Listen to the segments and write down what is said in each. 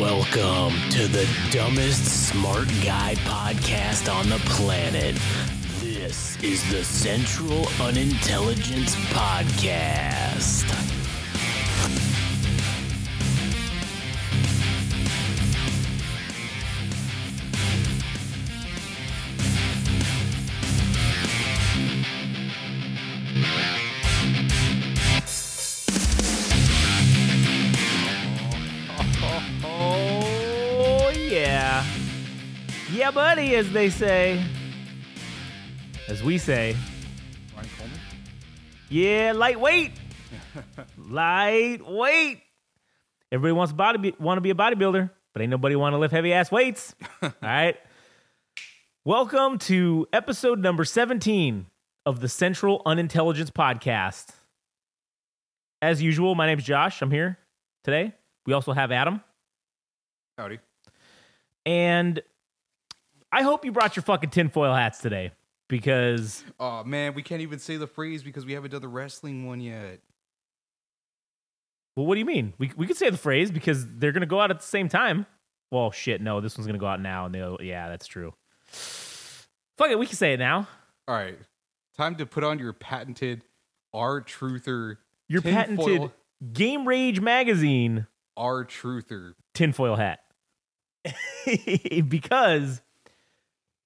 Welcome to the dumbest smart guy podcast on the planet. This is the Central Unintelligence Podcast. Buddy, as they say. As we say. Ronnie Coleman? Yeah, lightweight. lightweight. Everybody wants body be, want to be a bodybuilder, but ain't nobody want to lift heavy ass weights. All right. Welcome to episode number 17 of the Central Unintelligence Podcast. As usual, my name's Josh. I'm here today. We also have Adam. Howdy. And I hope you brought your fucking tinfoil hats today because Oh man, we can't even say the phrase because we haven't done the wrestling one yet. Well, what do you mean? We we could say the phrase because they're gonna go out at the same time. Well, shit, no, this one's gonna go out now, and they'll yeah, that's true. Fuck it, we can say it now. All right, time to put on your patented R Truther. Your patented Game Rage magazine R Truther. tinfoil hat, because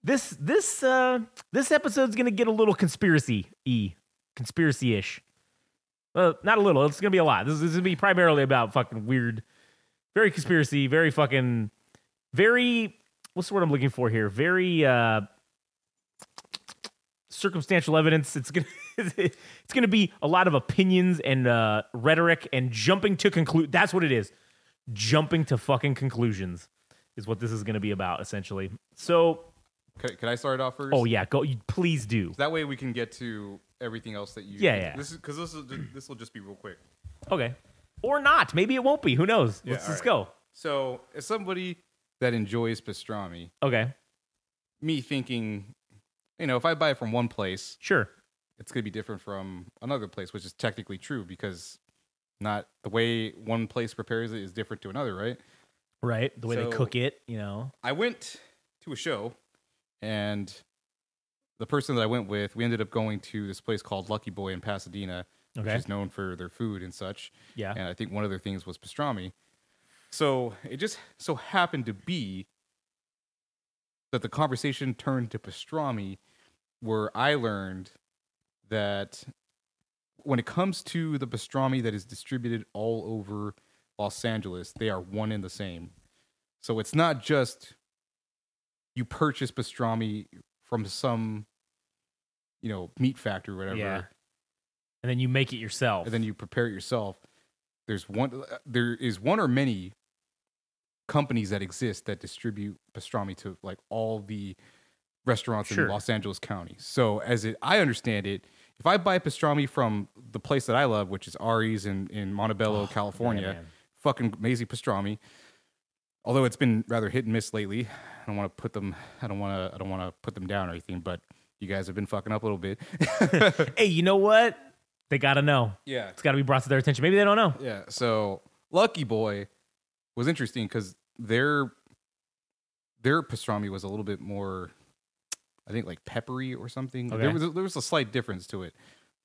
this this uh this episode's gonna get a little conspiracy e conspiracy ish. Well, not a little. It's gonna be a lot. This, this is gonna be primarily about fucking weird, very conspiracy, very fucking, very. What's the word I'm looking for here? Very uh circumstantial evidence. It's gonna it's gonna be a lot of opinions and uh rhetoric and jumping to conclude. That's what it is. Jumping to fucking conclusions is what this is gonna be about essentially. So, Can, can I start it off first? oh yeah, go. you- Please do. That way we can get to everything else that you. Yeah, yeah. This is because this is this will just be real quick. Okay, or not. Maybe it won't be. Who knows? Yeah, Let's all just right. go. So, as somebody that enjoys pastrami, Okay, me thinking, you know, if I buy it from one place, sure. it's going to be different from another place, which is technically true because not the way one place prepares it is different to another, right? Right, the way they cook it, you know. I went to a show and the person that I went with, we ended up going to this place called Lucky Boy in Pasadena, Okay. which is known for their food and such. Yeah. And I think one of their things was pastrami. So it just so happened to be that the conversation turned to pastrami, where I learned that when it comes to the pastrami that is distributed all over Los Angeles, they are one and the same. So it's not just you purchase pastrami from some, you know, meat factory or whatever, Yeah. And then you make it yourself. and then you prepare it yourself. There's one. Uh, there is one or many companies that exist that distribute pastrami to like all the restaurants Sure. in Los Angeles County. So as it, I understand it, if I buy pastrami from the place that I love, which is Ari's in in Montebello, oh, California, Oh, man. fucking amazing pastrami. Although it's been rather hit and miss lately, I don't want to put them. I don't want to. I don't want to put them down or anything. But you guys have been fucking up a little bit. hey, you know what? They gotta know. yeah, It's gotta be brought to their attention. Maybe they don't know. Yeah. So Lucky Boy was interesting because their their pastrami was a little bit more, I think, like peppery or something. Okay. There was a, there was a slight difference to it,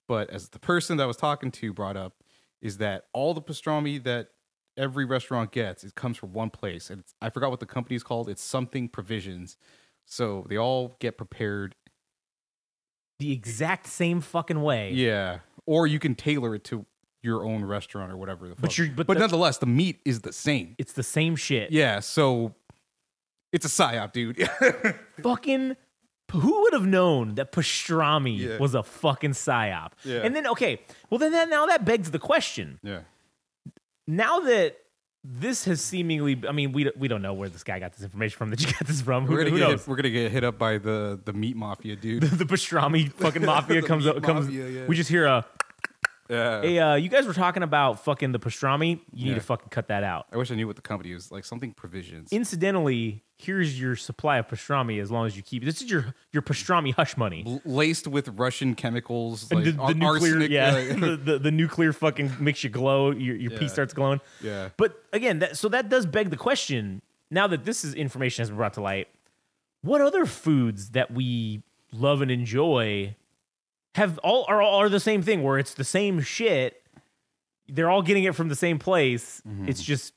but as the person that I was talking to brought up, is that all the pastrami that every restaurant gets it comes from one place, and it's, I forgot what the company is called. It's something Provisions. So they all get prepared. The exact same fucking way. Yeah. Or you can tailor it to your own restaurant or whatever the fuck. But you're- but but the- nonetheless, the meat is the same. It's the same shit. Yeah, so it's a psyop, dude. Fucking who would have known that pastrami Yeah. was a fucking psyop? Yeah. And then okay, well then that, now that begs the question. yeah. Now that this has seemingly, I mean, we we don't know where this guy got this information from. That you got this from? Who, We're gonna who hit, we're gonna get hit up by the the meat mafia, dude. the pastrami fucking mafia comes up comes. mafia, yeah. We just hear a yeah. hey, uh, you guys were talking about fucking the pastrami. You need to fucking cut that out. I wish I knew what the company is. Like something provisions. Incidentally, here's your supply of pastrami as long as you keep it. this is your your pastrami hush money. Laced with Russian chemicals, like the, ar- nuclear, arsenic, yeah, like- the, the, the nuclear fucking makes you glow. Your, your pee starts glowing. yeah. But again, that, so that does beg the question. Now that this is information has been brought to light, what other foods that we love and enjoy have all are are the same thing where it's the same shit. They're all getting it from the same place. Mm-hmm. It's just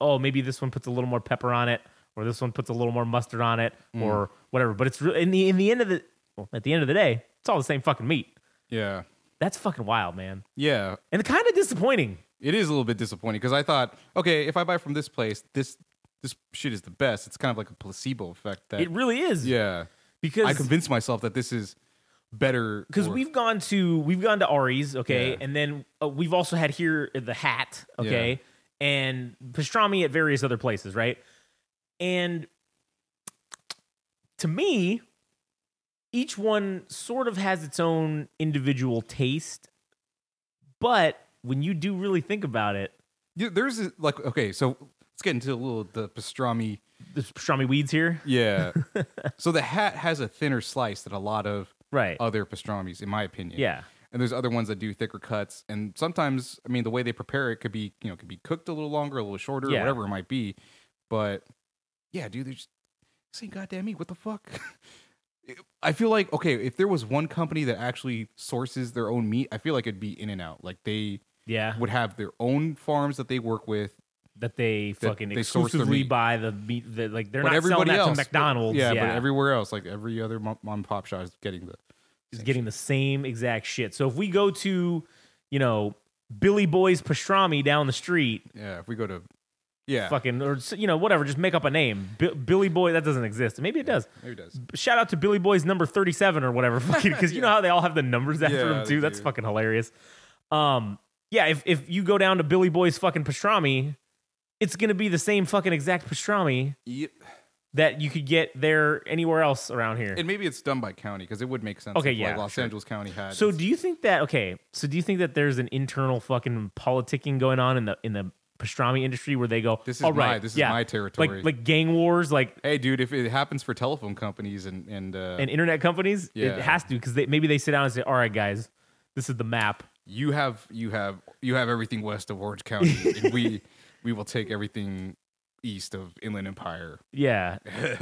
oh maybe this one puts a little more pepper on it, or this one puts a little more mustard on it, Mm. or whatever. But it's re- in the in the end of the well, at the end of the day, it's all the same fucking meat. yeah, That's fucking wild, man, yeah. and kind of disappointing. It is a little bit disappointing because I thought, okay, if I buy from this place, this this shit is the best. It's kind of like a placebo effect. That It really is. yeah, because I convinced myself that this is better because we've gone to we've gone to Ari's, okay, Yeah. and then uh, we've also had here the Hat, okay, and pastrami at various other places, right? And to me, each one sort of has its own individual taste, but when you do really think about it, Yeah, there's a- like okay, so let's get into a little the pastrami. the pastrami weeds here, Yeah, so the hat has a thinner slice than a lot of right? other pastrami's, in my opinion. yeah, and there's other ones that do thicker cuts and sometimes i mean the way they prepare it could be you know could be cooked a little longer a little shorter Yeah. whatever it might be but yeah dude there's this ain't goddamn meat what the fuck i feel like okay if there was one company that actually sources their own meat i feel like it'd be in and out like they yeah. would have their own farms that they work with That they that fucking they exclusively buy the meat. That like they're but not selling that else to McDonald's. yeah, yeah but everywhere else like every other mom mom and pop shop is getting the is getting the same exact shit. So if we go to, you know, Billy Boy's pastrami down the street, yeah if we go to yeah fucking or you know whatever, just make up a name. Bi- Billy Boy that doesn't exist. Maybe it does. maybe it does Shout out to Billy Boy's number thirty seven or whatever, because you know how they all have the numbers after Yeah, them too. That's do. fucking hilarious. Um, yeah, if if you go down to Billy Boy's fucking pastrami, it's gonna be the same fucking exact pastrami Yep. that you could get there anywhere else around here. And maybe it's done by county because it would make sense. Okay, if, like, yeah, Los sure. Angeles County had. So do you think that okay? So do you think that there's an internal fucking politicking going on in the in the pastrami industry where they go, This is "All my- right, this is my territory." like like gang wars, like hey, dude, if it happens for telephone companies and and, uh, and internet companies, Yeah. it has to because they maybe they sit down and say, "All right, guys, this is the map." you have you have you have everything west of Orange County, and we we will take everything east of Inland Empire. Yeah,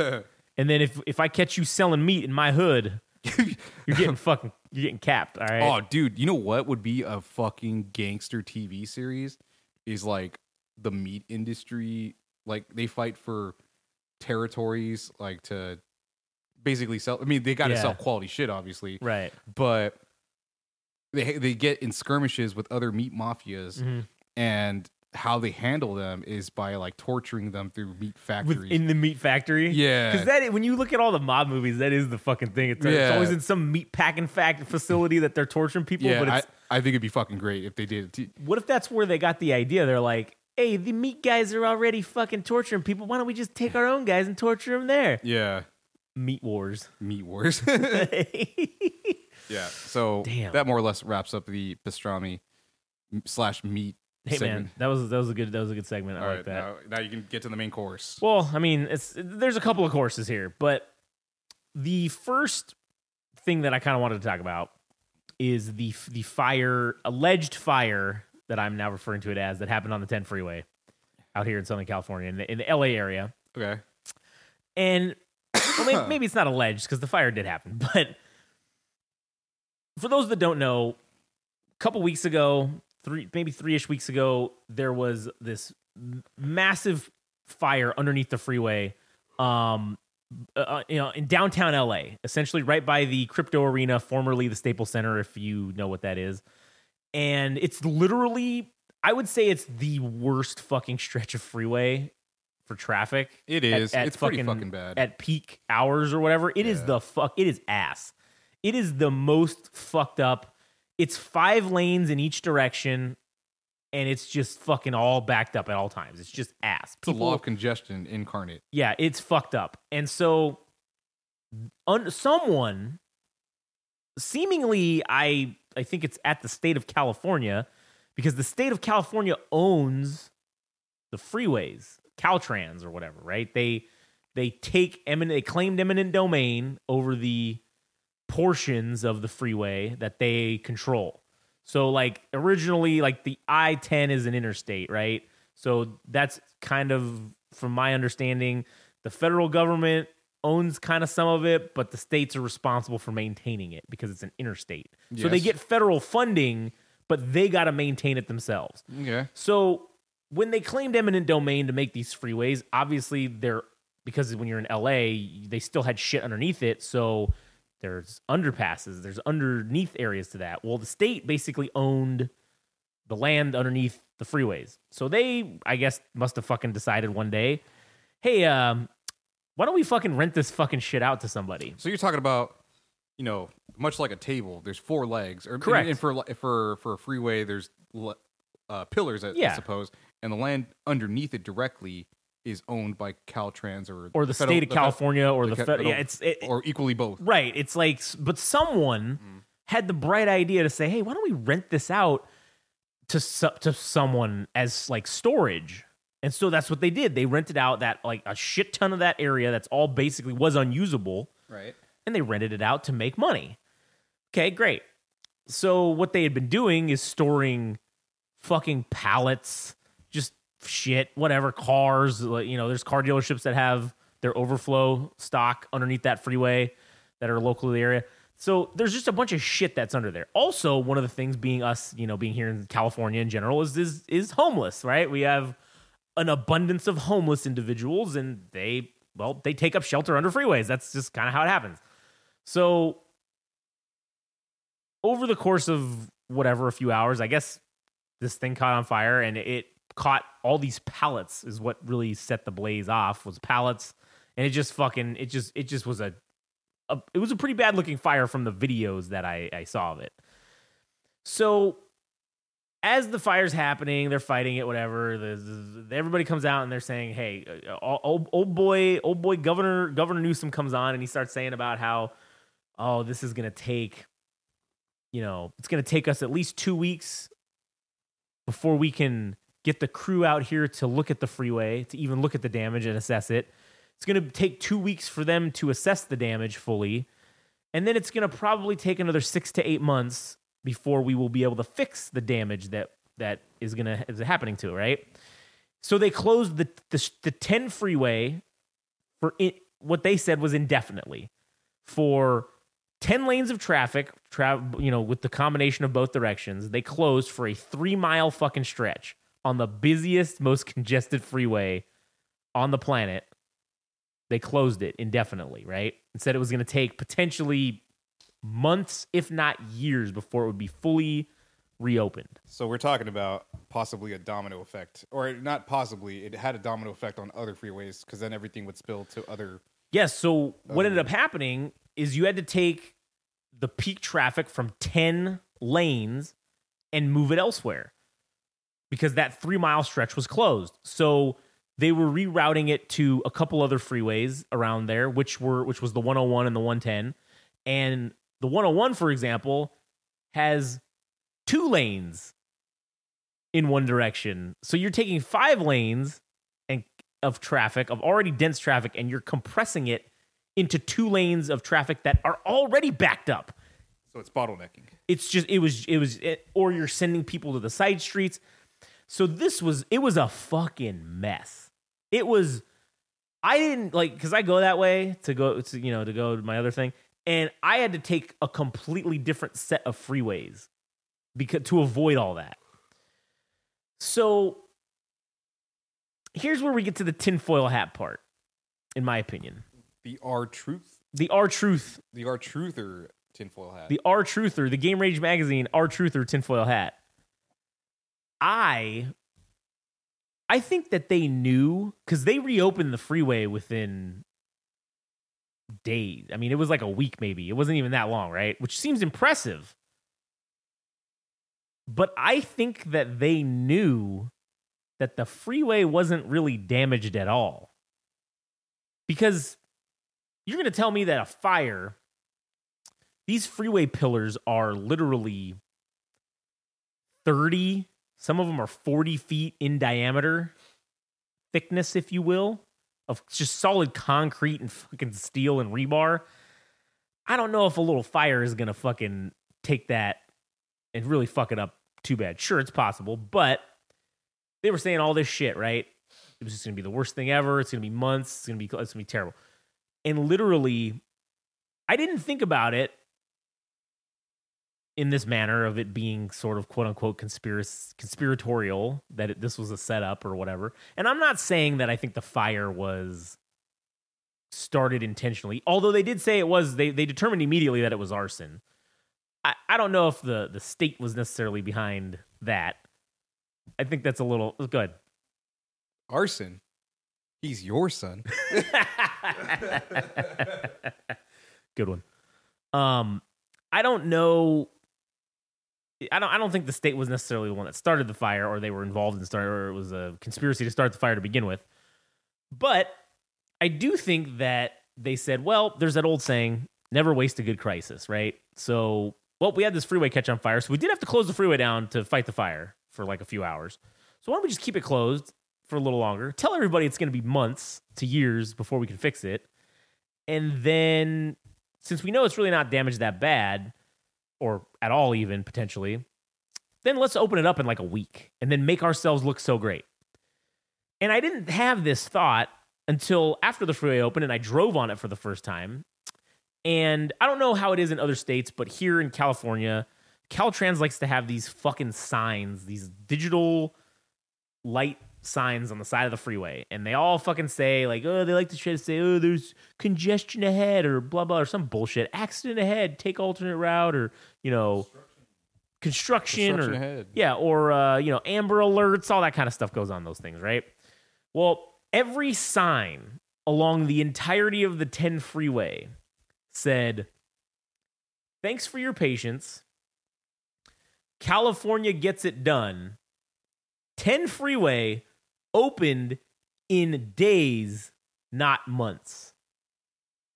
and then if if I catch you selling meat in my hood, you're getting fucking you're getting capped. All right. Oh, dude, you know what would be a fucking gangster TV series? Is like the meat industry. Like they fight for territories, like to basically sell. I mean, they got to Yeah. sell quality shit, obviously. Right. but they they get in skirmishes with other meat mafias, Mhm. and how they handle them is by like torturing them through meat factories. Within the meat factory. Yeah. Because that when you look at all the mob movies, that is the fucking thing. It's, it's Yeah. always in some meat packing fact facility that they're torturing people. yeah, but I, I think it'd be fucking great if they did. it. what if that's where they got the idea? They're like, hey, the meat guys are already fucking torturing people. Why don't we just take our own guys and torture them there? Yeah, Meat wars. meat wars. yeah, so Damn. that more or less wraps up the pastrami slash meat. hey segment. man, that was that was a good that was a good segment. I All like that. now, now you can get to the main course. Well, I mean, it's there's a couple of courses here, but the first thing that I kind of wanted to talk about is the the fire alleged fire that I'm now referring to it as that happened on the 10 freeway out here in Southern California in the, in the LA area. Okay, And well, maybe, maybe it's not alleged because the fire did happen, but for those that don't know, a couple weeks ago, three maybe three ish weeks ago, there was this m- massive fire underneath the freeway, um, uh, you know, in downtown LA, essentially right by the crypto arena, formerly the Staples Center, if you know what that is, and it's literally, I would say, it's the worst fucking stretch of freeway for traffic. It is. at- at it's pretty fucking bad. at peak hours or whatever. It is Yeah. the fuck. It is ass. It is the most fucked up. It's five lanes in each direction, and it's just fucking all backed up at all times. It's just ass. it's a law of congestion incarnate. yeah, it's fucked up. And so, un- someone, seemingly, I I think it's at the state of California, because the state of California owns the freeways, Caltrans or whatever, right? They they take eminent they claimed eminent domain over the portions of the freeway that they control. So like originally like the I-10 is an interstate, right? So that's kind of from my understanding the federal government owns kind of some of it, but the states are responsible for maintaining it because it's an interstate. So they get federal funding, but they got to maintain it themselves. Okay. So when they claimed eminent domain to make these freeways, obviously they're because when you're in LA, they still had shit underneath it. So there's underpasses, there's underneath areas to that. Well, the state basically owned the land underneath the freeways. So they, I guess, must have fucking decided one day, hey, um, why don't we fucking rent this fucking shit out to somebody? So you're talking about, you know, much like a table. There's four legs, or Correct. And for for for a freeway, there's le- uh, pillars, I, I suppose, and the land underneath it directly is owned by Caltrans or Or the federal- state of the California or the, the fed- federal- yeah, it's it, or equally both. Right. It's like, but someone had the bright idea to say, "Hey, why don't we rent this out to to someone as like storage?" And so that's what they did. They rented out that like a shit ton of that area that's all basically was unusable, Right. and they rented it out to make money. Okay, great. So what they had been doing is storing fucking pallets, just shit, whatever, cars. like, You know, there's car dealerships that have their overflow stock underneath that freeway that are local to the area. So there's just a bunch of shit that's under there. Also, one of the things being us, you know, being here in California in general is is is homeless, right? We have an abundance of homeless individuals and they well, they take up shelter under freeways. That's just kind of how it happens. So over the course of whatever a few hours, I guess this thing caught on fire and it caught all these pallets is what really set the blaze off was pallets and it just fucking it just it just was a, a it was a pretty bad looking fire from the videos that I, I saw of it. So as the fire's happening, they're fighting it, whatever. The, the- everybody comes out and they're saying, "Hey, uh, old, old boy, old boy, Governor Governor Newsom comes on and he starts saying about how, oh, this is gonna take, you know, it's gonna take us at least two weeks before we can get the crew out here to look at the freeway, to even look at the damage and assess it. It's gonna take two weeks for them to assess the damage fully, and then it's gonna probably take another six to eight months before we will be able to fix the damage that that is gonna is happening to it, right? So they closed the the, the ten freeway for it, what they said was indefinitely for ten lanes of traffic, tra- you know, with the combination of both directions. They closed for a three mile fucking stretch on the busiest, most congested freeway on the planet. They closed it indefinitely, right? And said it was going to take potentially months, if not years, before it would be fully reopened. So we're talking about possibly a domino effect, or not possibly. It had a domino effect on other freeways because then everything would spill to other. Yes. So what ended up happening is you had to take the peak traffic from 10 lanes and move it elsewhere because that three mile stretch was closed. So they were rerouting it to a couple other freeways around there, which were which was the 101 and the 110. And the 101, for example, has two lanes in one direction. So you're taking five lanes and of traffic, of already dense traffic, and you're compressing it into two lanes of traffic that are already backed up. So it's bottlenecking. It's just it was it was it, or you're sending people to the side streets. So this was it was a fucking mess. It was I didn't like cuz I go that way to go to you know to go to my other thing and I had to take a completely different set of freeways because to avoid all that. So here's where we get to the tinfoil hat part in my opinion. The R Truth, The R Truth the R Truther tinfoil hat. the R Truther, the Game Rage magazine R Truther tinfoil hat. I I think that they knew because they reopened the freeway within days. I mean, it was like a week maybe. It wasn't even that long, right? Which seems impressive. But I think that they knew that the freeway wasn't really damaged at all. Because you're going to tell me that a fire these freeway pillars are literally 30 some of them are 40 feet in diameter thickness if you will of just solid concrete and fucking steel and rebar. I don't know if a little fire is gonna fucking take that and really fuck it up too bad. Sure, it's possible, but they were saying all this shit, right? It was just gonna be the worst thing ever. It's gonna be months. It's gonna be it's gonna be terrible. And literally, I didn't think about it in this manner of it being sort of quote unquote conspiracy conspiratorial that it, this was a setup or whatever. And I'm not saying that I think the fire was started intentionally, although they did say it was. They they determined immediately that it was arson. I, I don't know if the the state was necessarily behind that. I think that's a little good. Arson. He's your son. Good one. Um, I don't know. I don't. I don't think the state was necessarily the one that started the fire, or they were involved in starting, or it was a conspiracy to start the fire to begin with. But I do think that they said, "Well, there's that old saying: never waste a good crisis." Right? So, well, we had this freeway catch on fire, so we did have to close the freeway down to fight the fire for like a few hours. So why don't we just keep it closed for a little longer? Tell everybody it's going to be months to years before we can fix it, and then since we know it's really not damaged that bad or at all even potentially then let's open it up in like a week and then make ourselves look so great. And i didn't have this thought until after the freeway opened and i drove on it for the first time. And i don't know how it is in other states but here in california caltrans likes to have these fucking signs these digital light signs on the side of the freeway and they all fucking say like oh they like to try to say oh there's congestion ahead or blah blah or some bullshit. Accident ahead take alternate route or you know construction, Construction or ahead. yeah or uh, you know amber alerts all that kind of stuff goes on those things right? Well every sign along the entirety of the 10 freeway said thanks for your patience. California gets it done. 10 freeway opened in days, not months.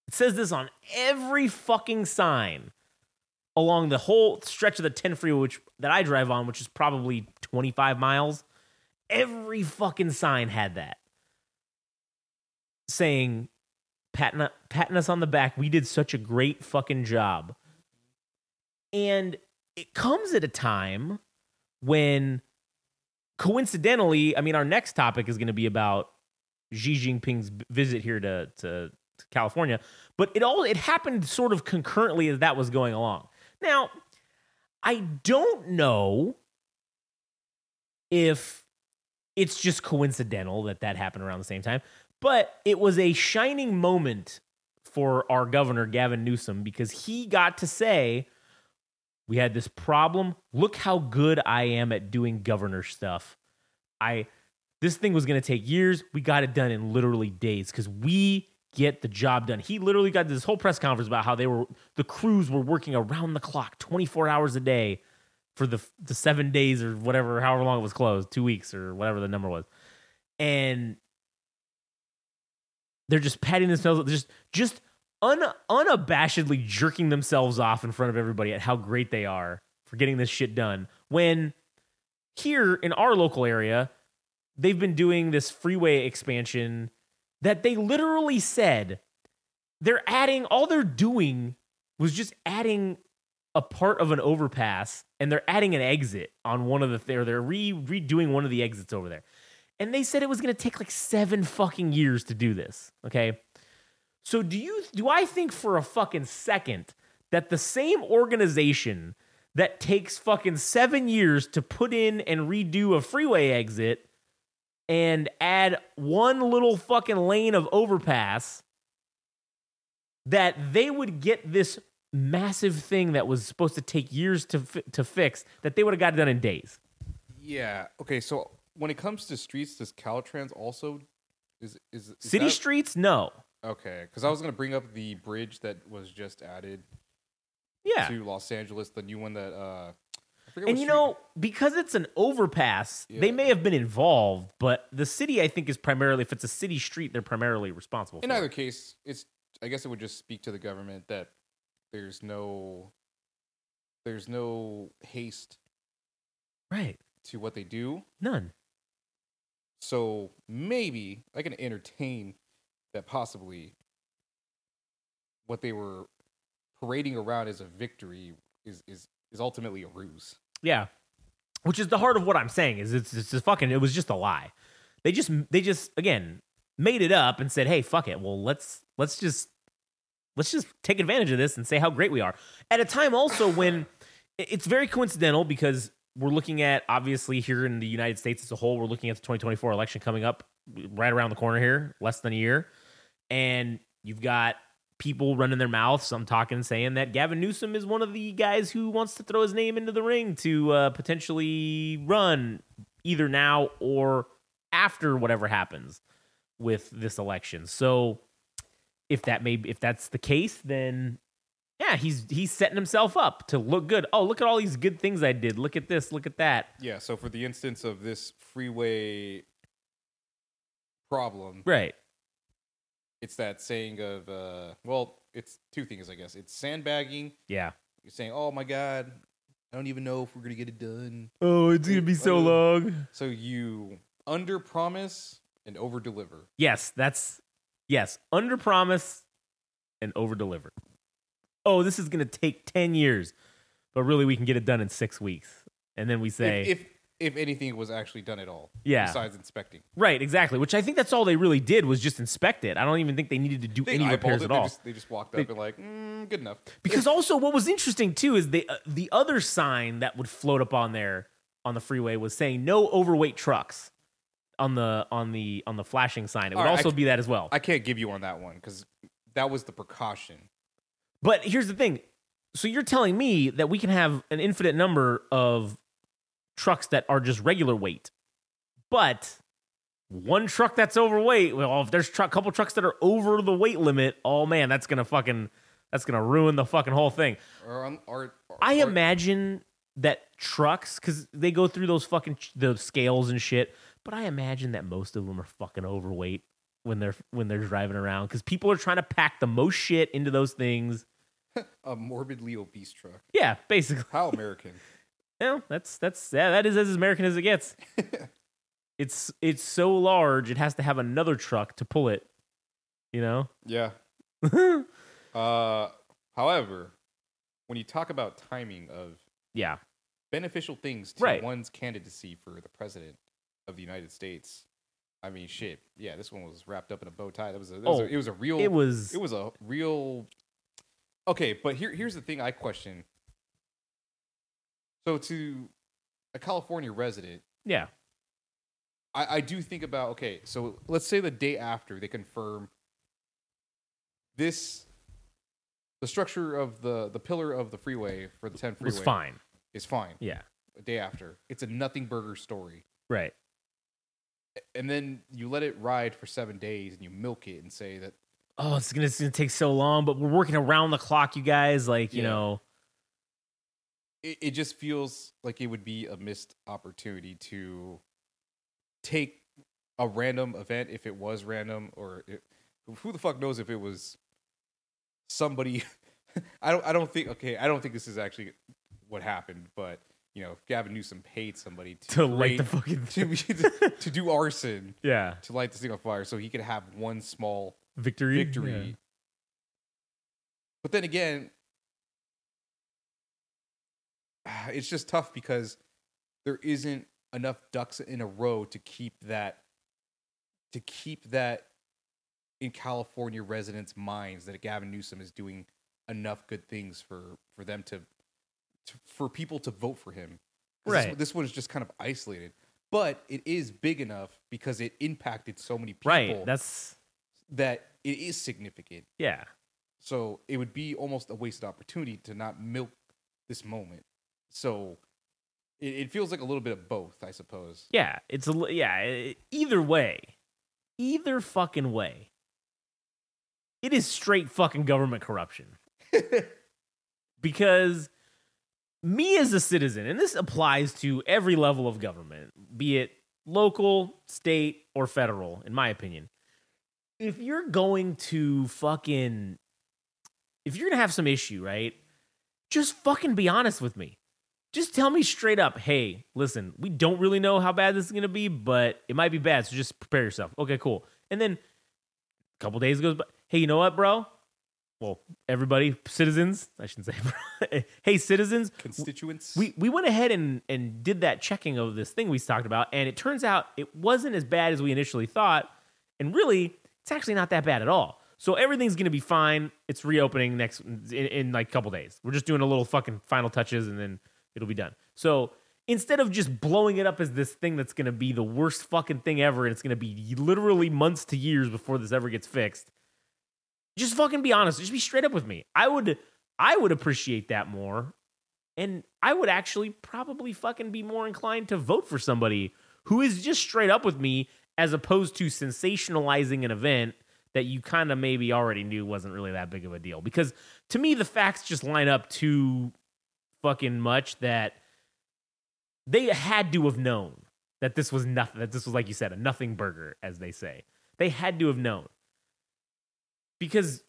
It says this on every fucking sign along the whole stretch of the 10 freeway which that I drive on, which is probably 25 miles. Every fucking sign had that saying, patting, patting us on the back. We did such a great fucking job. And it comes at a time when coincidentally, I mean, our next topic is going to be about Xi Jinping's visit here to, to, to California, but it all it happened sort of concurrently as that was going along. Now, I don't know if it's just coincidental that that happened around the same time, but it was a shining moment for our governor Gavin Newsom because he got to say we had this problem. Look how good I am at doing governor stuff. I this thing was going to take years. We got it done in literally days cuz we get the job done. He literally got this whole press conference about how they were the crews were working around the clock 24 hours a day for the the 7 days or whatever however long it was closed, 2 weeks or whatever the number was. And they're just patting themselves just just un, unabashedly jerking themselves off in front of everybody at how great they are for getting this shit done. When here in our local area, they've been doing this freeway expansion that they literally said they're adding, all they're doing was just adding a part of an overpass and they're adding an exit on one of the, they're, they're re, redoing one of the exits over there. And they said it was going to take like seven fucking years to do this. Okay. So do you do I think for a fucking second that the same organization that takes fucking 7 years to put in and redo a freeway exit and add one little fucking lane of overpass that they would get this massive thing that was supposed to take years to fi- to fix that they would have got it done in days. Yeah. Okay. So when it comes to streets, does Caltrans also is is, is City that- streets? No. Okay, because I was gonna bring up the bridge that was just added Yeah. to Los Angeles, the new one that uh, And you know, because it's an overpass, they may have been involved, but the city, I think, is primarily, if it's a city street, they're primarily responsible in either it. case, it's I guess it would just speak to the government that there's no there's no haste Right. to what they do. None. So maybe I can entertain that possibly what they were parading around as a victory is is is ultimately a ruse. Yeah. Which is the heart of what I'm saying is it's it's just fucking it was just a lie. They just they just again made it up and said, "Hey, fuck it. Well, let's let's just let's just take advantage of this and say how great we are." At a time also when it's very coincidental because we're looking at obviously here in the United States as a whole, we're looking at the 2024 election coming up right around the corner here, less than a year. And you've got people running their mouths. I'm talking saying that Gavin Newsom is one of the guys who wants to throw his name into the ring to uh, potentially run either now or after whatever happens with this election. So if that may if that's the case, then yeah, he's he's setting himself up to look good. Oh, look at all these good things I did. Look at this. Look at that. Yeah. So for the instance of this freeway problem, Right. it's that saying of uh, well, it's two things, I guess. It's sandbagging. Yeah. You're saying, "Oh my god, I don't even know if we're gonna get it done." Oh, it's gonna be so long. So you under promise and over deliver. Yes, that's yes. Under promise and over deliver. Oh, this is gonna take ten years, but really we can get it done in six weeks. And then we say, if, if if anything was actually done at all, Yeah. besides inspecting. right, exactly. Which I think that's all they really did was just inspect it. I don't even think they needed to do They any eyeballed repairs it, at they all. Just, they just walked up and like, mm, good enough. Because also, what was interesting too is the uh, the other sign that would float up on there on the freeway was saying no overweight trucks on the on the on the flashing sign. It would All right, I also c- be that as well. I can't give you on that one because that was the precaution. But here's the thing. So you're telling me that we can have an infinite number of trucks that are just regular weight. But one truck that's overweight, well, if there's a couple trucks that are over the weight limit, oh man, that's to fucking that's to ruin the fucking whole thing. Or, on- or, or I imagine that trucks cuz they go through those fucking the scales and shit, but I imagine that most of them are fucking overweight when they're when they're driving around cuz people are trying to pack the most shit into those things. a morbidly obese truck. Yeah, basically. How American? Yeah, that's that's yeah, that is as American as it gets. it's it's so large it has to have another truck to pull it. You know? yeah. Uh, however, when you talk about timing of yeah. beneficial things to Right. one's candidacy for the president of the United States, I mean, shit. Yeah, this one was wrapped up in a bow tie. That was a, that was Oh, a it was a real It was it was a real okay but here here's the thing i question so to a california resident yeah. I, I do think about okay so let's say the day after they confirm this the structure of the the pillar of the freeway for the 10 freeway was fine. is fine Yeah. a day after it's a nothing burger story Right. and then you let it ride for seven days and you milk it and say that Oh, it's gonna, it's gonna take so long, but we're working around the clock, you guys. Like, you Yeah. know, it, it just feels like it would be a missed opportunity to take a random event if it was random or it, who the fuck knows if it was somebody I don't I don't think okay I don't think this is actually what happened but you know Gavin Newsom paid somebody to, to light the fucking to, to do arson yeah to light the thing on fire so he could have one small victory. victory. Yeah. But then again, it's just tough because there isn't enough ducks in a row to keep that to keep that in California residents' minds that Gavin Newsom is doing enough good things for for them to, to for people to vote for him. 'Cause This, Right. this one is just kind of isolated, but it is big enough because it impacted so many people Right. That's that it is significant. yeah. So it would be almost a wasted opportunity to not milk this moment. So it, it feels like a little bit of both, I suppose. Yeah. It's a yeah. Either way, either fucking way, it is straight fucking government corruption. because me as a citizen, and this applies to every level of government, be it local, state, or federal, in my opinion. If you're going to fucking, if you're gonna have some issue, right? Just fucking be honest with me. Just tell me straight up, hey, listen, we don't really know how bad this is gonna be, but it might be bad, so just prepare yourself. Okay, cool. And then a couple days goes by. Hey, you know what, bro? Well, everybody, citizens, I shouldn't say, bro. hey, citizens, Constituents. we we went ahead and and did that checking of this thing we talked about, and it turns out it wasn't as bad as we initially thought, and really, it's actually not that bad at all. So everything's gonna be fine. It's reopening next in, in like a couple days. We're just doing a little fucking final touches, and then it'll be done. So instead of just blowing it up as this thing that's gonna be the worst fucking thing ever, and it's gonna be literally months to years before this ever gets fixed, just fucking be honest. Just be straight up with me. I would I would appreciate that more. And I would actually probably fucking be more inclined to vote for somebody who is just straight up with me as opposed to sensationalizing an event that you kind of maybe already knew wasn't really that big of a deal. Because to me, the facts just line up too fucking much that they had to have known that this was nothing, that this was, like you said, a nothing burger, as they say. They had to have known because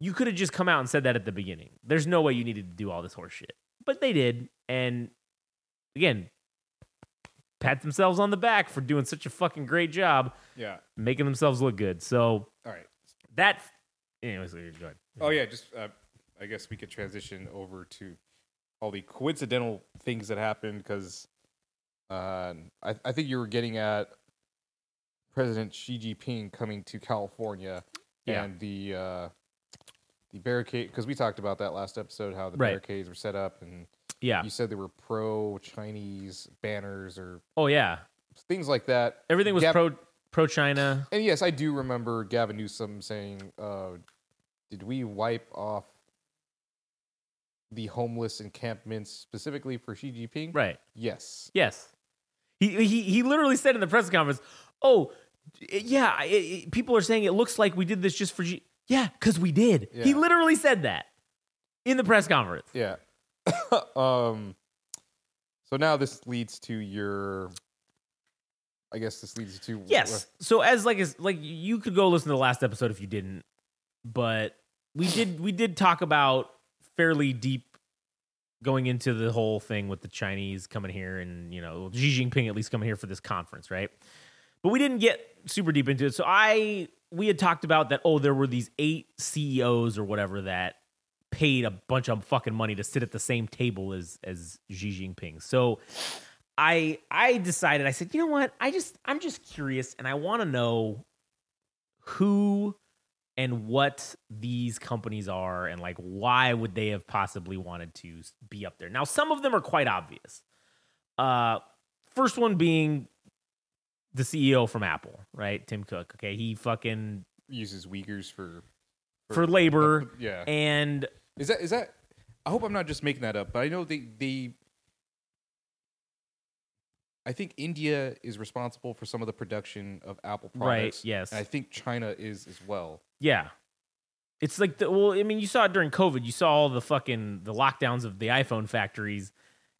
you could have just come out and said that at the beginning. There's no way you needed to do all this horseshit. But they did. And again, pat themselves on the back for doing such a fucking great job yeah. making themselves look good. So All right. that, anyways, go ahead. Oh yeah, just uh, I guess we could transition over to all the coincidental things that happened because uh, I, I think you were getting at President Xi Jinping coming to California Yeah. and the uh, the barricade because we talked about that last episode how the Right. barricades were set up and Yeah. you said they were pro Chinese banners or Oh yeah. things like that. Everything was Gab- pro pro China. And yes, I do remember Gavin Newsom saying, uh, "Did we wipe off the homeless encampments specifically for Xi Jinping?" Right. Yes. Yes. He he he literally said in the press conference, "Oh, yeah, it, it- people are saying it looks like we did this just for G- Yeah, cuz we did." He literally said that in the press conference. Yeah. um. So now this leads to your. I guess this leads to Yes. So as like as like you could go listen to the last episode if you didn't, but we did we did talk about fairly deep going into the whole thing with the Chinese coming here and you know Xi Jinping at least coming here for this conference, right? But we didn't get super deep into it. So I we had talked about that oh there were these eight CEOs or whatever that paid a bunch of fucking money to sit at the same table as as Xi Jinping. So I I decided I said, you know what? I just I'm just curious and I want to know who and what these companies are and like why would they have possibly wanted to be up there. Now some of them are quite obvious. Uh first one being the CEO from Apple, right? Tim Cook. Okay, he fucking uses Uyghurs for for labor yeah. and Is that is that? I hope I'm not just making that up, but I know they they. I think India is responsible for some of the production of Apple Right, products. yes. and I think China is as well. Yeah. It's like the well, I mean, you saw it during COVID. You saw all the fucking the lockdowns of the iPhone factories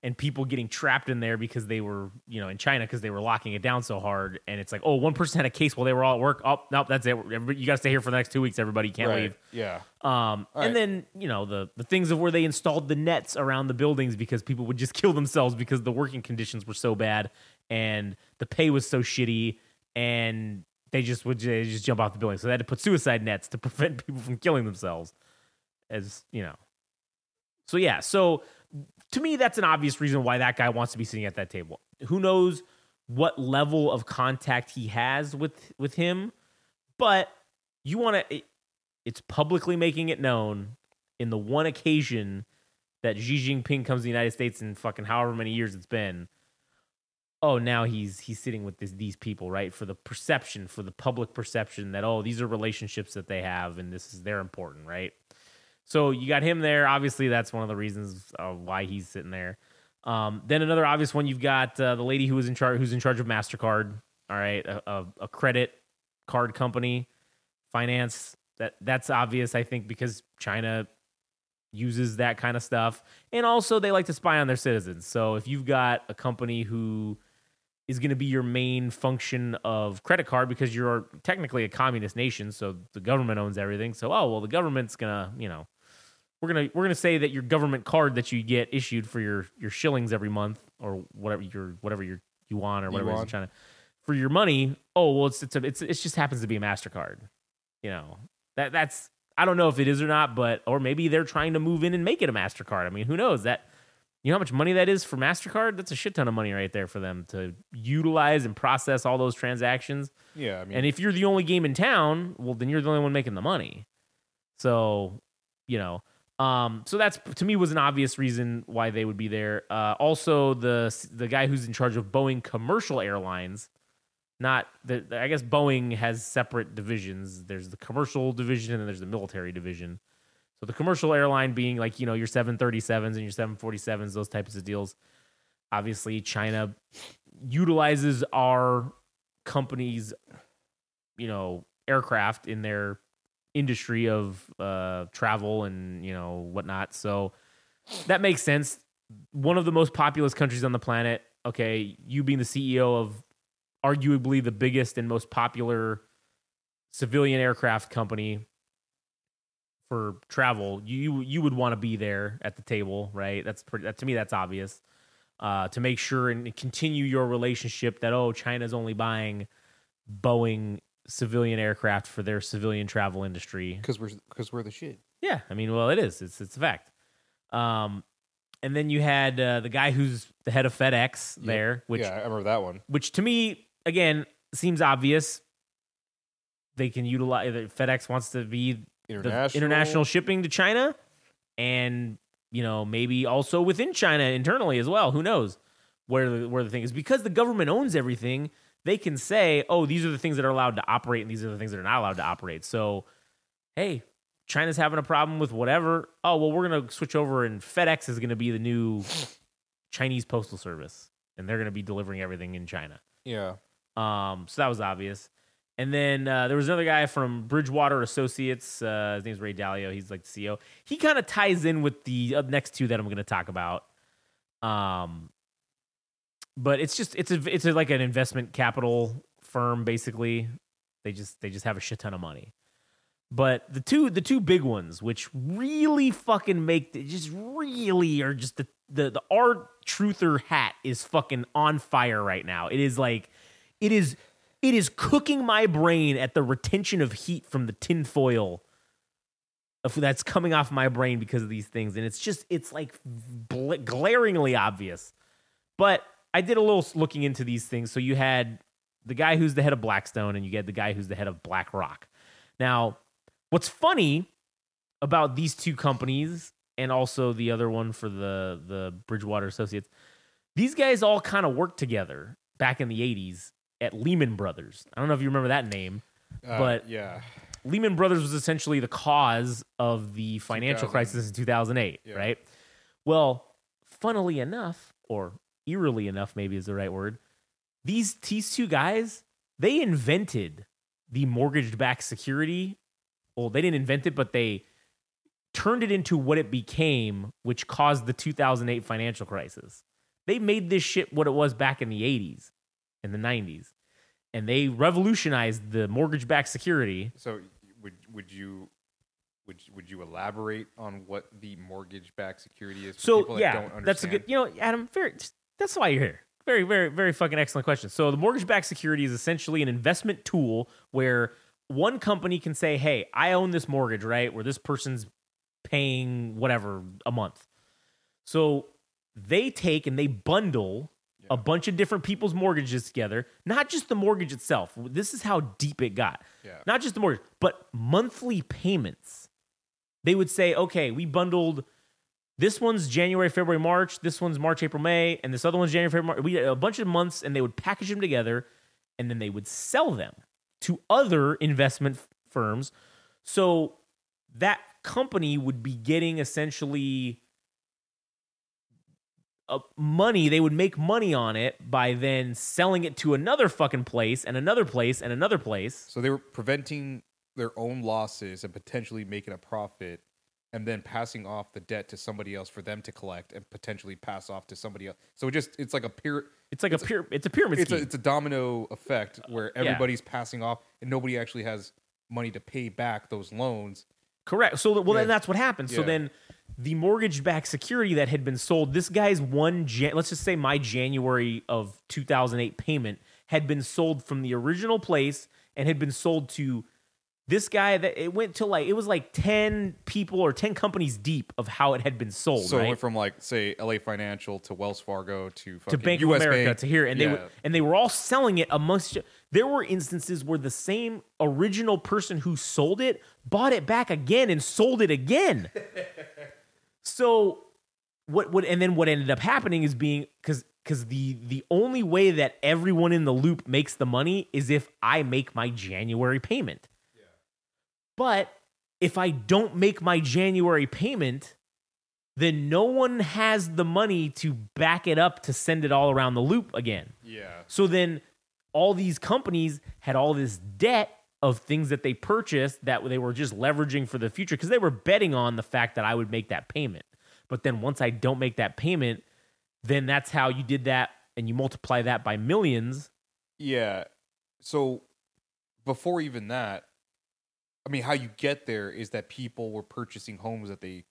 and people getting trapped in there because they were, you know, in China because they were locking it down so hard. And it's like, oh, one person had a case while they were all at work. Oh, nope, that's it. Everybody- You got to stay here for the next two weeks. Everybody can't Right. leave. Yeah. Um, All right. and then you know the the things of where they installed the nets around the buildings because people would just kill themselves because the working conditions were so bad and the pay was so shitty and they just would they just jump off the building. So they had to put suicide nets to prevent people from killing themselves. As you know, so yeah, so to me that's an obvious reason why that guy wants to be sitting at that table. Who knows what level of contact he has with with him, but you want to it's publicly making it known in the one occasion that Xi Jinping comes to the United States in fucking however many years it's been. Oh, now he's he's sitting with this, these people, right? For the perception, for the public perception that oh, these are relationships that they have, and this is they're important, right? So you got him there. Obviously, that's one of the reasons why he's sitting there. Um, then another obvious one, you've got uh, the lady who was in charge, who's in charge of Mastercard. All right, a, a, a credit card company, finance. That that's obvious, I think, because China uses that kind of stuff, and also they like to spy on their citizens. So if you've got a company who is going to be your main function of credit card because you're technically a communist nation, so the government owns everything. So oh well, the government's gonna you know we're gonna we're gonna say that your government card that you get issued for your your shillings every month or whatever your whatever your yuan or whatever it is Yuan. in China for your money. Oh well, it's it's a, it's it just happens to be a Mastercard. you know that that's I don't know if it is or not, but or maybe they're trying to move in and make it a Mastercard. I mean, who knows that. You know how much money that is for MasterCard? That's a shit ton of money right there for them to utilize and process all those transactions. Yeah, I mean, And if you're the only game in town, well, then you're the only one making the money. So, you know, um, so that's to me was an obvious reason why they would be there. Uh, also, the the guy who's in charge of Boeing Commercial Airlines, not the I guess Boeing has separate divisions. There's the commercial division and there's the military division. So the commercial airline being like you know your 737s and your 747s, those types of deals. Obviously, China utilizes our company's you know aircraft in their industry of uh, travel and you know whatnot. So that makes sense. One of the most populous countries on the planet. Okay, you being the CEO of arguably the biggest and most popular civilian aircraft company for travel, you you would want to be there at the table, right? That's pretty. That, to me, that's obvious. Uh, to make sure and continue your relationship that oh, China's only buying Boeing civilian aircraft for their civilian travel industry. because we're because we're the shit. Yeah, I mean, well, it is. It's it's a fact. Um, and then you had uh, the guy who's the head of FedEx there, which yeah, I remember that one. which to me again seems obvious. They can utilize FedEx wants to be International, international shipping to China, and you know maybe also within China internally as well. Who knows where the, where the thing is because the government owns everything. They can say, "Oh, these are the things that are allowed to operate, and these are the things that are not allowed to operate." So, hey, China's having a problem with whatever. Oh, well, we're gonna switch over, and FedEx is gonna be the new Chinese postal service, and they're gonna be delivering everything in China. Yeah, Um, so that was obvious. And then uh, there was another guy from Bridgewater Associates. Uh, his name's Ray Dalio. He's like the CEO. He kind of ties in with the uh, next two that I'm going to talk about. Um, but it's just it's a it's a, like an investment capital firm basically. They just they just have a shit ton of money. But the two the two big ones, which really fucking make just really are just the the the art truther hat is fucking on fire right now. It is like it is it is cooking my brain at the retention of heat from the tinfoil that's coming off my brain because of these things, and it's just it's like bl- glaringly obvious. But I did a little looking into these things. So you had the guy who's the head of Blackstone, and you had the guy who's the head of BlackRock. Now, what's funny about these two companies, and also the other one for the the Bridgewater Associates, these guys all kind of worked together back in the '80s at Lehman Brothers. I don't know if you remember that name. Uh, But- yeah, Lehman Brothers was essentially the cause of the financial crisis in 2008, Yeah. right? Well, funnily enough, or eerily enough, maybe is the right word, these, these two guys, they invented the mortgage backed security. Well, they didn't invent it, but they turned it into what it became, which caused the 2008 financial crisis. They made this shit what it was back in the 80s and the 90s. And they revolutionized the mortgage backed security. So would would you would would you elaborate on what the mortgage-backed security is? For So people that yeah, don't understand? that's a good. You know, Adam, very. That's why you're here. Very, very, very fucking excellent question. So the mortgage-backed security is essentially an investment tool where one company can say, "Hey, I own this mortgage, right? Where this person's paying whatever a month." So they take and they bundle a bunch of different people's mortgages together, not just the mortgage itself. This is how deep it got. Yeah. Not just the mortgage, but monthly payments. They would say, okay, we bundled this one's January, February, March, this one's March, April, May, and this other one's January, February, March. We had a bunch of months and they would package them together and then they would sell them to other investment firms. So that company would be getting essentially uh, money. They would make money on it by then selling it to another fucking place and another place and another place. So they were preventing their own losses and potentially making a profit, and then passing off the debt to somebody else for them to collect and potentially pass off to somebody else. So it just it's like a peer. It's like a pyra- it's a pyramid It's a, scheme. it's a domino effect where yeah. everybody's passing off and nobody actually has money to pay back those loans. Correct. So, well, Yeah. then that's what happened. So Yeah. then the mortgage-backed security that had been sold, this guy's one, Jan- let's just say my January of 2008 payment had been sold from the original place and had been sold to this guy that it went to like it was like 10 people or 10 companies deep of how it had been sold So it right? went from like say LA Financial to Wells Fargo to to Bank US of America Bank. to here and they were and they were all selling it amongst there were instances where the same original person who sold it bought it back again and sold it again so what what and then what ended up happening is being because because the the only way that everyone in the loop makes the money is if I make my January payment. But if I don't make my January payment, then no one has the money to back it up to send it all around the loop again. Yeah. So then all these companies had all this debt of things that they purchased that they were just leveraging for the future because they were betting on the fact that I would make that payment. But then once I don't make that payment, then that's how you did that and you multiply that by millions. Yeah. So before even that, I mean, how you get there is that people were purchasing homes that they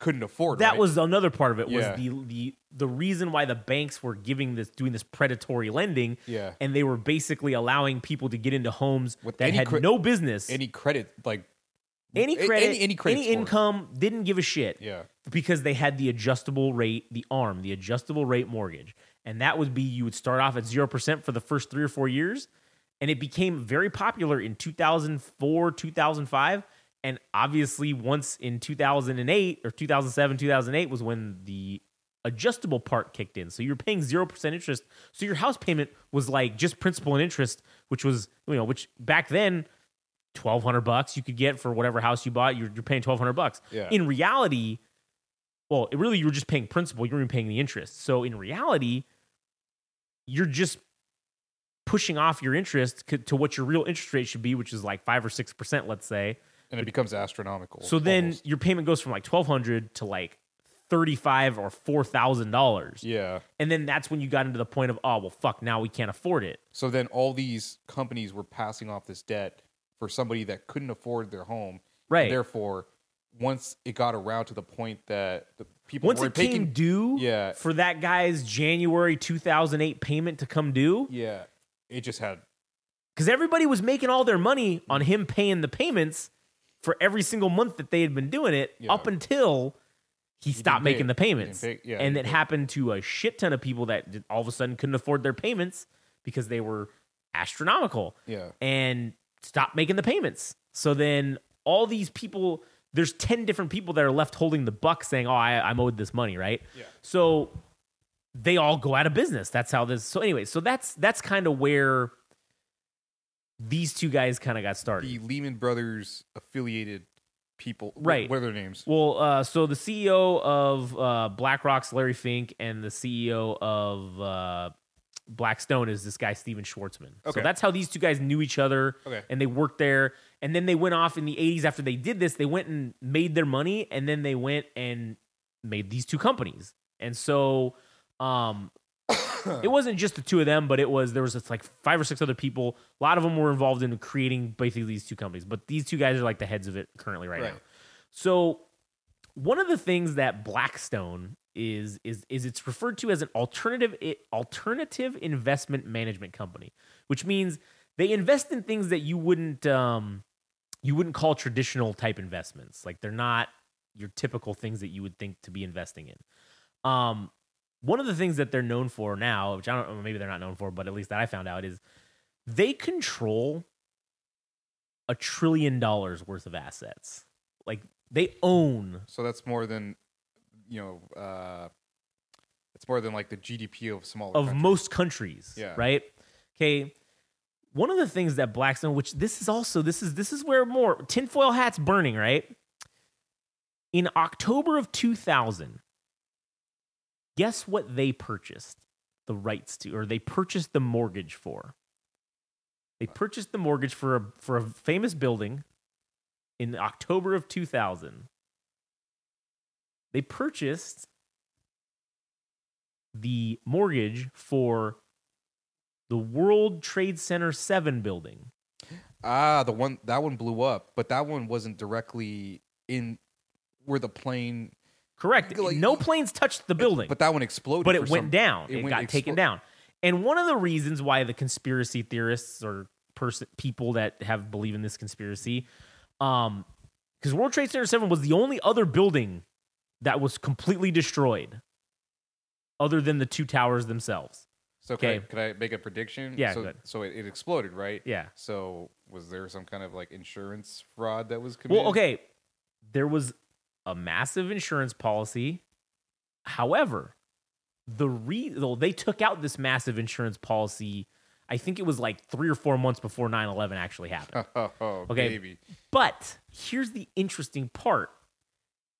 couldn't afford. That right? was another part of it Yeah. was the the the reason why the banks were giving this doing this predatory lending yeah. and they were basically allowing people to get into homes With that had cre- no business Any credit, like any credit any, any any income didn't give a shit Yeah. because they had the adjustable rate the arm the adjustable rate mortgage and that would be you would start off at 0% for the first 3 or 4 years and it became very popular in 2004 2005 and obviously once in 2008 or 2007 2008 was when the adjustable part kicked in. So you're paying 0% interest. So your house payment was like just principal and interest which was you know which back then 1200 bucks you could get for whatever house you bought you're, you're paying 1200 bucks. Yeah. in reality well it really you were just paying principal. You weren't even paying the interest. So in reality you're just pushing off your interest to what your real interest rate should be which is like 5 or 6% let's say and it becomes astronomical. so then almost. your payment goes from like 1200 to like 35 or 4000 dollars yeah. and then that's when you got into the point of oh well fuck now we can't afford it So then all these companies were passing off this debt for somebody that couldn't afford their home. Right. Therefore, once it got around to the point that the people once were it came taking, due Yeah. for that guy's January 2008 payment to come due yeah, it just had because everybody was making all their money on him paying the payments for every single month that they had been doing it Yeah. up until he stopped didn't pay making the payments. pay- yeah, and it pay. happened to a shit ton of people that all of a sudden couldn't afford their payments because they were astronomical yeah. and stopped making the payments. So then all these people, there's 10 different people that are left holding the buck saying, oh, I, I'm owed this money, right? Yeah. So they all go out of business. That's how this. So anyway, so that's that's kind of where these two guys kind of got started. The Lehman Brothers affiliated people. Right. What are their names? Well, uh, so the CEO of uh, BlackRock's Larry Fink and the CEO of uh, Blackstone is this guy Stephen Schwarzman. So Okay. that's how these two guys knew each other, Okay. and they worked there. And then they went off in the '80s after they did this. They went and made their money, and then they went and made these two companies. And so, um, it wasn't just the two of them, but it was there was just like five or six other people. A lot of them were involved in creating basically these two companies, but these two guys are like the heads of it currently right, Right. now. So one of the things that Blackstone is is is it's referred to as an alternative i- alternative investment management company, which means they invest in things that you wouldn't um you wouldn't call traditional type investments. Like they're not your typical things that you would think to be investing in. Um one of the things that they're known for now, which I don't know, maybe they're not known for, but at least that I found out is they control a trillion dollars worth of assets. Like they own So that's more than, you know, uh, it's more than like the GDP of smaller of countries. most countries. Yeah. Right. Okay. One of the things that Blackstone, which this is also this is this is where more tinfoil hats burning, right? In October of 2000, guess what they purchased the rights to, or they purchased the mortgage for? They purchased the mortgage for a for a famous building in October of 2000. They purchased the mortgage for the World Trade Center 7 building. Ah, the one that one blew up, but that one wasn't directly in where the plane. Correct. Like- no planes touched the building, But that one exploded. but it went some- down. It, went got taken down. And one of the reasons why the conspiracy theorists or person people that have believe in this conspiracy. Um, because World Trade Center Seven was the only other building that was completely destroyed, other than the two towers themselves. So can, I, Okay. can I make a prediction? Yeah, So, so it, it exploded, right? Yeah. So was there some kind of like insurance fraud that was committed? Well, okay, there was a massive insurance policy. However, the re though they took out this massive insurance policy. I think it was like three or four months before 9-11 actually happened. oh, Okay. baby. But here's the interesting part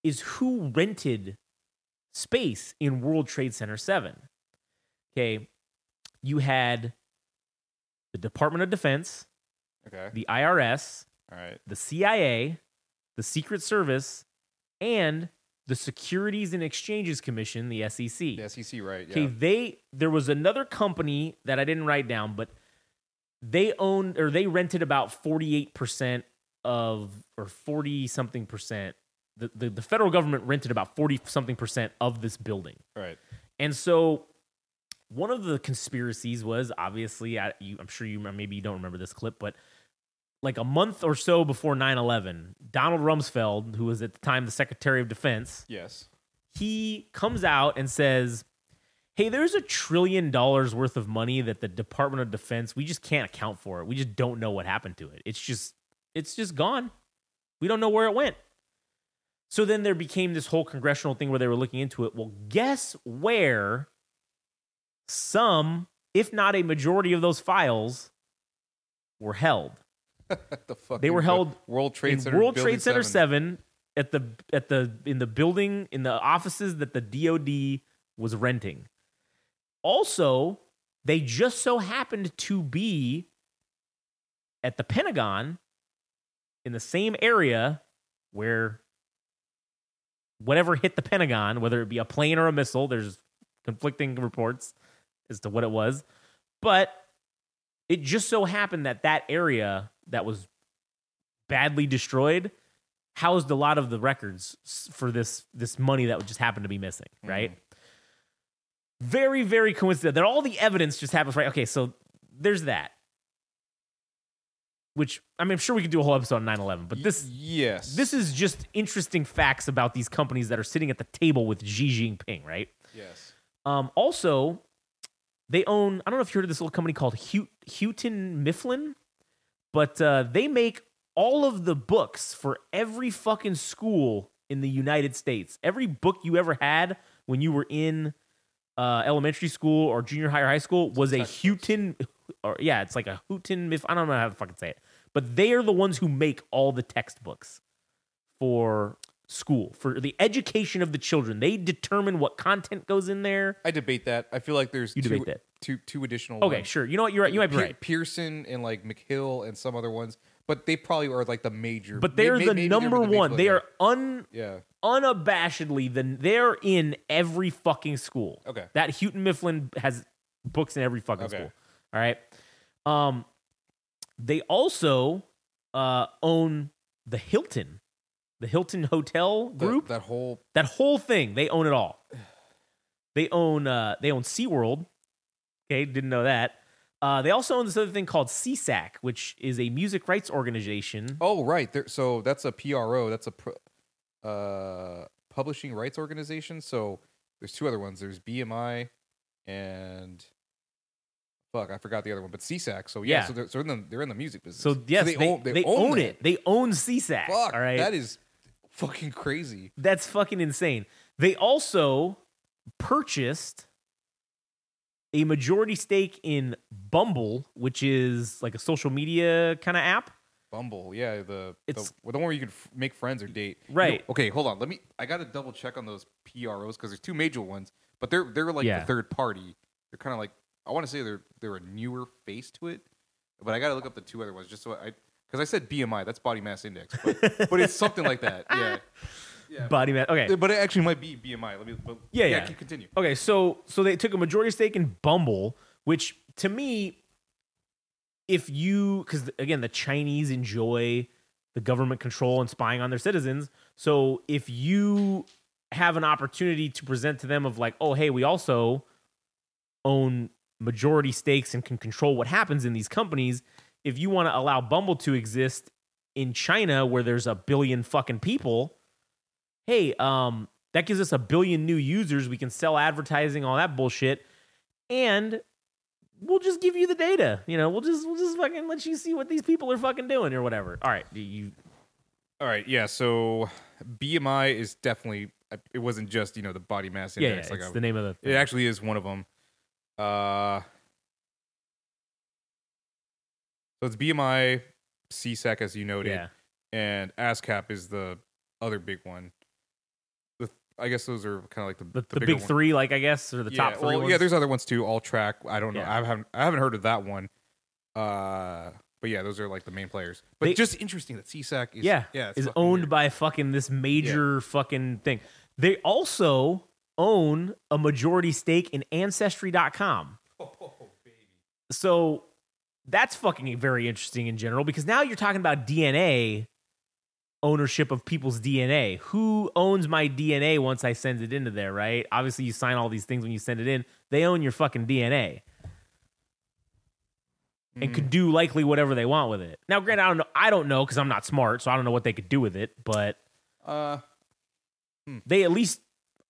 is who rented space in World Trade Center 7. Okay. You had the Department of Defense, Okay. the IRS, All right. the CIA, the Secret Service, and the Securities and Exchanges Commission, the SEC. The SEC, right? Yeah. Okay, they there was another company that I didn't write down, but they owned or they rented about 48% of or 40 something percent. The, the the federal government rented about 40 something percent of this building. Right. And so one of the conspiracies was obviously I, you, I'm sure you maybe you don't remember this clip, but like a month or so before 9/11, Donald Rumsfeld, who was at the time the Secretary of Defense, Yes. he comes out and says, "Hey, there's a trillion dollars worth of money that the Department of Defense we just can't account for it. We just don't know what happened to it. It's just it's just gone. We don't know where it went." So then there became this whole congressional thing where they were looking into it. Well, guess where some, if not a majority of those files were held? the fuck. They were held World Trade in Center. World Trade Center 7 at the at the in the building in the offices that the DoD was renting. Also, they just so happened to be at the Pentagon in the same area where whatever hit the Pentagon, whether it be a plane or a missile, there's conflicting reports as to what it was. But it just so happened that that area that was badly destroyed housed a lot of the records for this this money that would just happened to be missing, right? Very, very coincidental. That all the evidence just happens right. Okay, so there's that. Which I mean, I'm sure we could do a whole episode on 9/11, but this Yes. this is just interesting facts about these companies that are sitting at the table with Xi Jinping, right? Yes. Um, also, they own, I don't know if you heard of this little company called Houghton Mifflin, but uh, they make all of the books for every fucking school in the United States. Every book you ever had when you were in uh, elementary school or junior high or high school was a. Houghton, or yeah, it's like a Houghton Miff. I don't know how to fucking say it, but they are the ones who make all the textbooks for school for the education of the children. They determine what content goes in there. I debate that. I feel like there's You two, debate that. two two additional. Okay, ones. sure. You know what? You're right. You might be Pe- right. Pearson and like McHill and some other ones, but they probably are like the major. But they're may- the maybe they're number major one. They are un Yeah. unabashedly the they're in every fucking school. Okay. That Houghton Mifflin has books in every fucking Okay. school. All right. Um they also uh own the Hilton. The Hilton Hotel group. that whole that whole thing, they own it all. They own uh they own SeaWorld. Okay, didn't know that. Uh, they also own this other thing called SESAC, which is a music rights organization. Oh, right. There, so that's a PRO. That's a pro, uh, publishing rights organization. So there's two other ones. There's BMI and fuck, I forgot the other one. But SESAC. So yeah, Yeah. so they're, so they're, in the, they're in the music business. So yes, they, own, they, own, that. it. They own SESAC. Fuck, all right, that is fucking crazy. that's fucking insane. They also purchased a majority stake in Bumble, which is like a social media kind of app. Bumble, yeah, the It's- the, well, the one where you can f- make friends or date. You know- Right. okay, hold on. Let me. I got to double check on those PROs because there's two major ones, but they're they're like Yeah. the third party. They're kind of like I want to say they're they're a newer face to it, but I got to look up the two other ones just so I because I said BMI, that's body mass index, but but it's something like that. Yeah, yeah. Body mass. Okay. But it actually might be BMI. Let me. But Yeah, yeah. Keep continue. Okay, so so they took a majority stake in Bumble, which to me, if you because again the Chinese enjoy the government control and spying on their citizens, so if you have an opportunity to present to them of like, oh hey, we also own majority stakes and can control what happens in these companies, if you want to allow Bumble to exist in China where there's a billion fucking people, hey, um, that gives us a billion new users. We can sell advertising, all that bullshit, and we'll just give you the data. You know, we'll just we'll just fucking let you see what these people are fucking doing or whatever. All right, do you All right, yeah. So BMI is definitely. It wasn't just you know the body mass yeah, yeah index. like it's I- the name of the It actually is one of them. Uh, so it's BMI, SESAC as you noted, yeah. and ASCAP is the other big one. The, I guess those are kind of like the, The, the, bigger big one. three, like I guess, or the yeah, top three. well, ones. yeah. There's other ones too. AllTrack. I don't know. Yeah. I haven't. I haven't heard of that one. Uh, but yeah, those are like the main players. But They- just interesting that SESAC is yeah, yeah is owned weird. by fucking this major fucking thing. They also own a majority stake in Ancestry.com. Oh, baby. So that's fucking very interesting in general because now you're talking about DNA ownership of people's DNA. Who owns my DNA once I send it into there, right? Obviously, you sign all these things when you send it in. They own your fucking DNA and Mm. could do likely whatever they want with it. Now, granted, I don't know. I don't know because I'm not smart, so I don't know what they could do with it. But Uh, they at least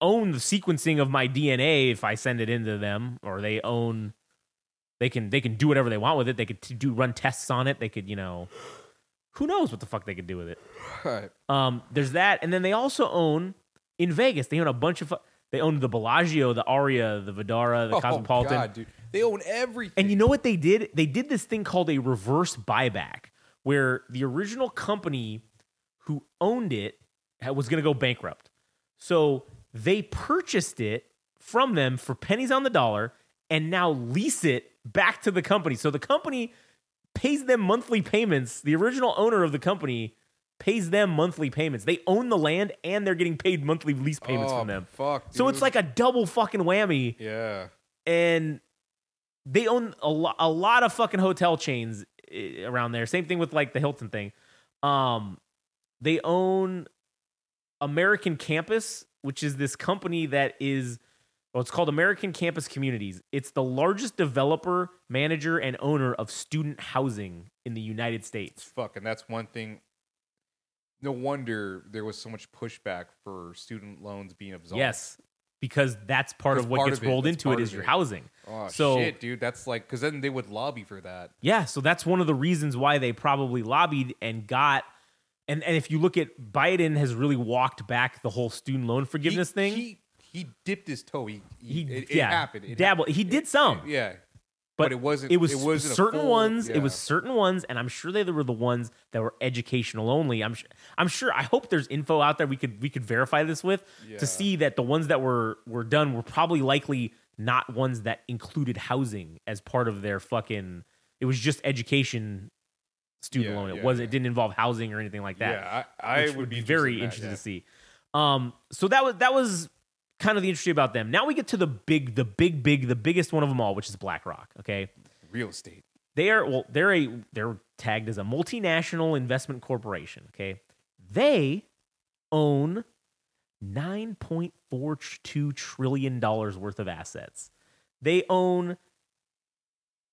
own the sequencing of my DNA if I send it into them, or they own. They can they can do whatever they want with it. They could t- do run tests on it. They could you know, who knows what the fuck they could do with it. all right. Um, there's that, and then they also own in Vegas. They own a bunch of. fu- They own the Bellagio, the Aria, the Vdara, the Cosmopolitan. Oh, God, dude. They own everything. And you know what they did? They did this thing called a reverse buyback, where the original company who owned it was going to go bankrupt. So they purchased it from them for pennies on the dollar and now lease it back to the company. So the company pays them monthly payments. The original owner of the company pays them monthly payments. They own the land and they're getting paid monthly lease payments oh, from them. Fuck. So it's like a double fucking whammy yeah. and they own a, a lot of fucking hotel chains eh, around there. Same thing with like the Hilton thing. Um, they own American Campus, which is this company that is well, it's called American Campus Communities. It's the largest developer, manager, and owner of student housing in the United States. fucking. That's one thing. No wonder there was so much pushback for student loans being absolved. Yes, because that's part That's of what part gets of rolled That's into it is of your it. housing. Oh So- shit, dude. That's like because then they would lobby for that. Yeah, so that's one of the reasons why they probably lobbied and got and and if you look at Biden has really walked back the whole student loan forgiveness he, thing. He he dipped his toe. He, He, he it, it yeah, happened. It dabble. He did some, Yeah, but, but it wasn't- It was it wasn't certain full- ones. It was certain ones, and I'm sure they were the ones that were educational only. I'm sure. I'm sure. I hope there's info out there we could we could verify this with Yeah. to see that the ones that were were done were probably likely not ones that included housing as part of their fucking. It was just education student Yeah, loan. It yeah, wasn't. yeah. it didn't involve housing or anything like that. yeah. I, I which would be very interested interested in to see. Um, so that was that was kind of the interesting about them. Now we get to the big, the big, big, the biggest one of them all, which is BlackRock. Okay. Real estate. they are well, they're a they're tagged as a multinational investment corporation. Okay, they own nine point four two trillion dollars worth of assets. They own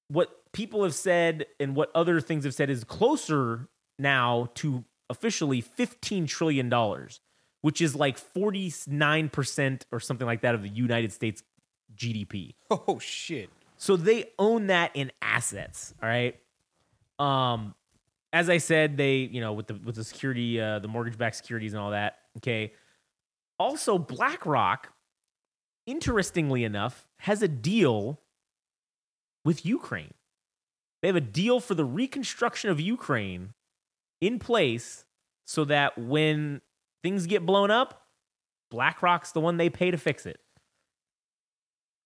what people have said and what other things have said is closer now to officially fifteen trillion dollars, which is like forty nine percent or something like that of the United States GDP. Oh shit. So they own that in assets. All right. Um, as I said, they you know with the with the security, uh, the mortgage backed securities and all that. Okay. Also, BlackRock, interestingly enough, has a deal with Ukraine. They have a deal for the reconstruction of Ukraine in place so that when things get blown up, BlackRock's the one they pay to fix it.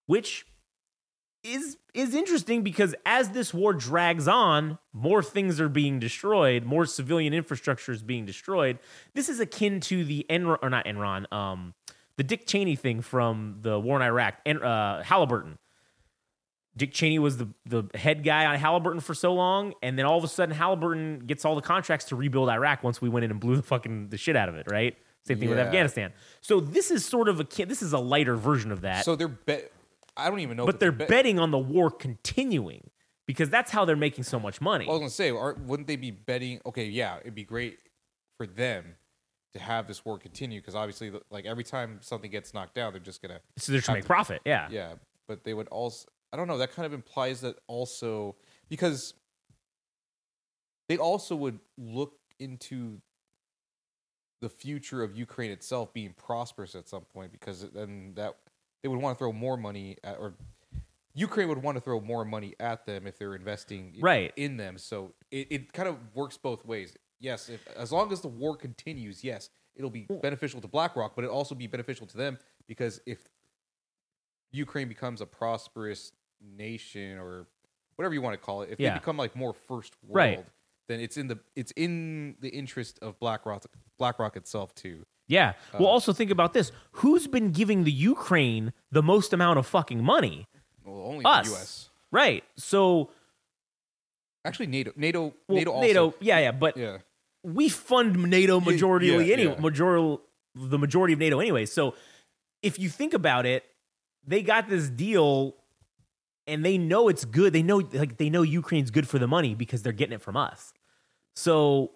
Which is is interesting because as this war drags on, more things are being destroyed, more civilian infrastructure is being destroyed. This is akin to the Enron or not Enron, um, the Dick Cheney thing from the war in Iraq, and uh, Halliburton. Dick Cheney was the the head guy on Halliburton for so long, and then all of a sudden Halliburton gets all the contracts to rebuild Iraq once we went in and blew the fucking the shit out of it, right? Same thing with Afghanistan. So this is sort of a this is a lighter version of that So they're bet. I don't even know. but they're bet- betting on the war continuing. because that's how they're making so much money. I was gonna say, wouldn't they be betting? Okay, yeah, it'd be great for them to have this war continue because obviously, like every time something gets knocked down, they're just gonna so they're trying to make profit. Yeah. yeah. But they would also, I don't know, that kind of implies that also because they also would look into the future of Ukraine itself being prosperous at some point because then that they would want to throw more money at, or Ukraine would want to throw more money at them if they're investing Right. in them. So it, it kind of works both ways. Yes, if, as long as the war continues, yes, it'll be beneficial to BlackRock, but it'll also be beneficial to them because if Ukraine becomes a prosperous nation or whatever you want to call it, if Yeah. they become like more first world, Right. then it's in the it's in the interest of BlackRock BlackRock itself too. Yeah. Well, Uh, also think about this: who's been giving the Ukraine the most amount of fucking money? Well, only Us. the U.S. Right. So, Actually, NATO, NATO, well, NATO, also, NATO, yeah, yeah, but yeah, we fund NATO Ye- majority yeah, anyway, yeah. majority the majority of NATO anyway. So if you think about it, they got this deal and they know it's good. They know like they know Ukraine's good for the money because they're getting it from us. So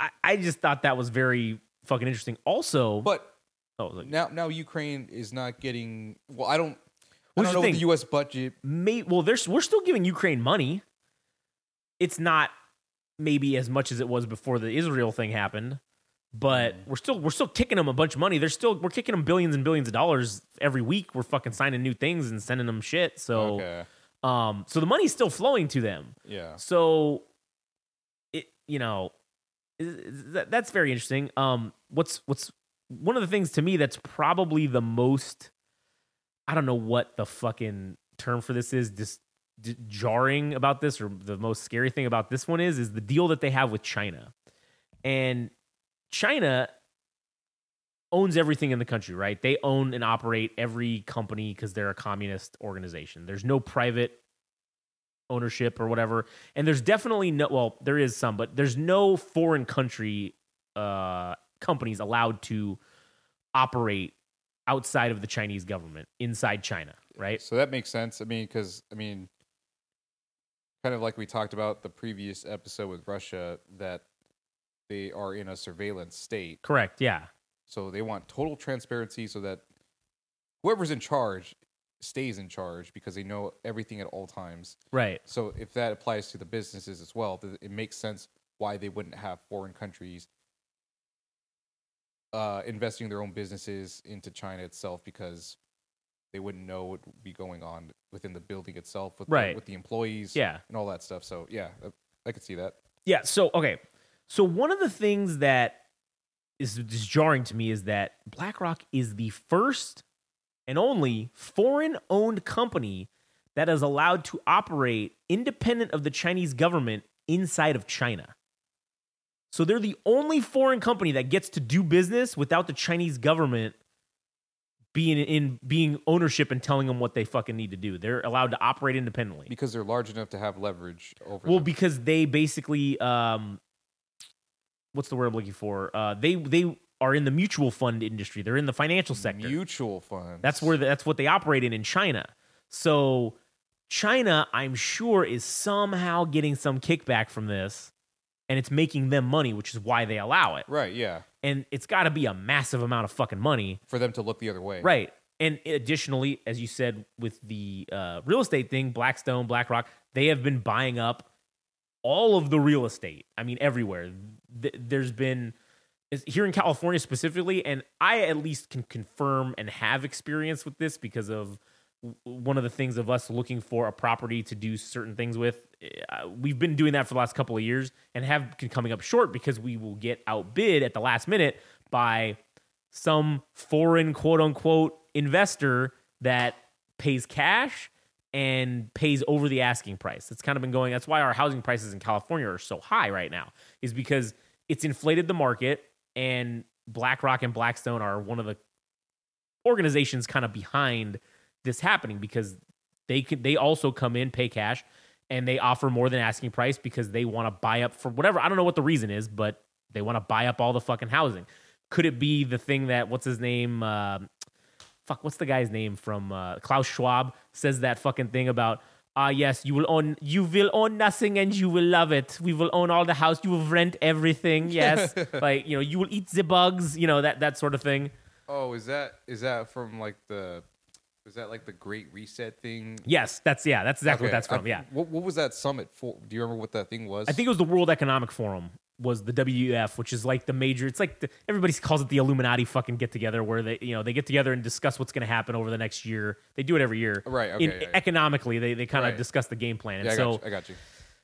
I, I just thought that was very fucking interesting. Also, but oh, now now Ukraine is not getting. Well, I don't. What's I don't know the U.S. budget. may well there's we're still giving Ukraine money. It's not maybe as much as it was before the Israel thing happened, but we're still we're still kicking them a bunch of money. They're still we're kicking them billions and billions of dollars every week. We're fucking signing new things and sending them shit. So okay. um so the money's still flowing to them. Yeah. So it you know that, that's very interesting. Um what's what's one of the things to me that's probably the most I don't know what the fucking term for this is just d- jarring about this or the most scary thing about this one is is the deal that they have with China. And China owns everything in the country, right? They own and operate every company because they're a communist organization. There's no private ownership or whatever. And there's definitely no well, there is some, but there's no foreign country uh companies allowed to operate outside of the Chinese government inside China, right? So that makes sense. I mean, because I mean, kind of like we talked about the previous episode with Russia, that they are in a surveillance state. Correct. Yeah. So they want total transparency so that whoever's in charge stays in charge because they know everything at all times. Right. So if that applies to the businesses as well, it makes sense why they wouldn't have foreign countries uh, investing their own businesses into China itself because they wouldn't know what would be going on within the building itself with Right. the, with the employees Yeah. and all that stuff. So yeah, I, I could see that. Yeah. So okay. So one of the things that is just jarring to me is that BlackRock is the first and only foreign-owned company that is allowed to operate independent of the Chinese government inside of China. So they're the only foreign company that gets to do business without the Chinese government being in being ownership and telling them what they fucking need to do. They're allowed to operate independently. Because they're large enough to have leverage over Well, them. because they basically, um, what's the word I'm looking for? Uh, they they are in the mutual fund industry. They're in the financial sector. mutual funds. That's where the, that's what they operate in in China. So China, I'm sure, is somehow getting some kickback from this, and it's making them money, which is why they allow it. right. Yeah, And it's got to be a massive amount of fucking money for them to look the other way. Right. And additionally, as you said with the uh, real estate thing, Blackstone, BlackRock, they have been buying up all of the real estate. I mean, everywhere. Th- there's been here in California specifically, and I at least can confirm and have experience with this because of one of the things of us looking for a property to do certain things with. Uh, we've been doing that for the last couple of years and have been coming up short because we will get outbid at the last minute by some foreign quote unquote investor that pays cash and pays over the asking price. It's kind of been going that's why our housing prices in California are so high right now is because it's inflated the market and BlackRock and Blackstone are one of the organizations kind of behind this happening because they can they also come in pay cash and they offer more than asking price because they want to buy up for whatever I don't know what the reason is but they want to buy up all the fucking housing could it be the thing that what's his name uh, fuck what's the guy's name from uh, Klaus Schwab says that fucking thing about ah yes, you will own you will own nothing and you will love it. We will own all the house. You will rent everything. Yes, like you know, you will eat the bugs. You know that that sort of thing. Oh, is that is that from like the was that like the Great Reset thing? Yes, that's yeah, that's exactly what that's from. I- yeah, What, what was that summit for? Do you remember what that thing was? I think it was the World Economic Forum was the WEF, which is like the major. It's like the, everybody calls it the Illuminati fucking get together, where they you know they get together and discuss what's going to happen over the next year. They do it every year, Right, In- okay, yeah, yeah. Economically, they they kind of Right. discuss the game plan. And Yeah, I so got. I got you.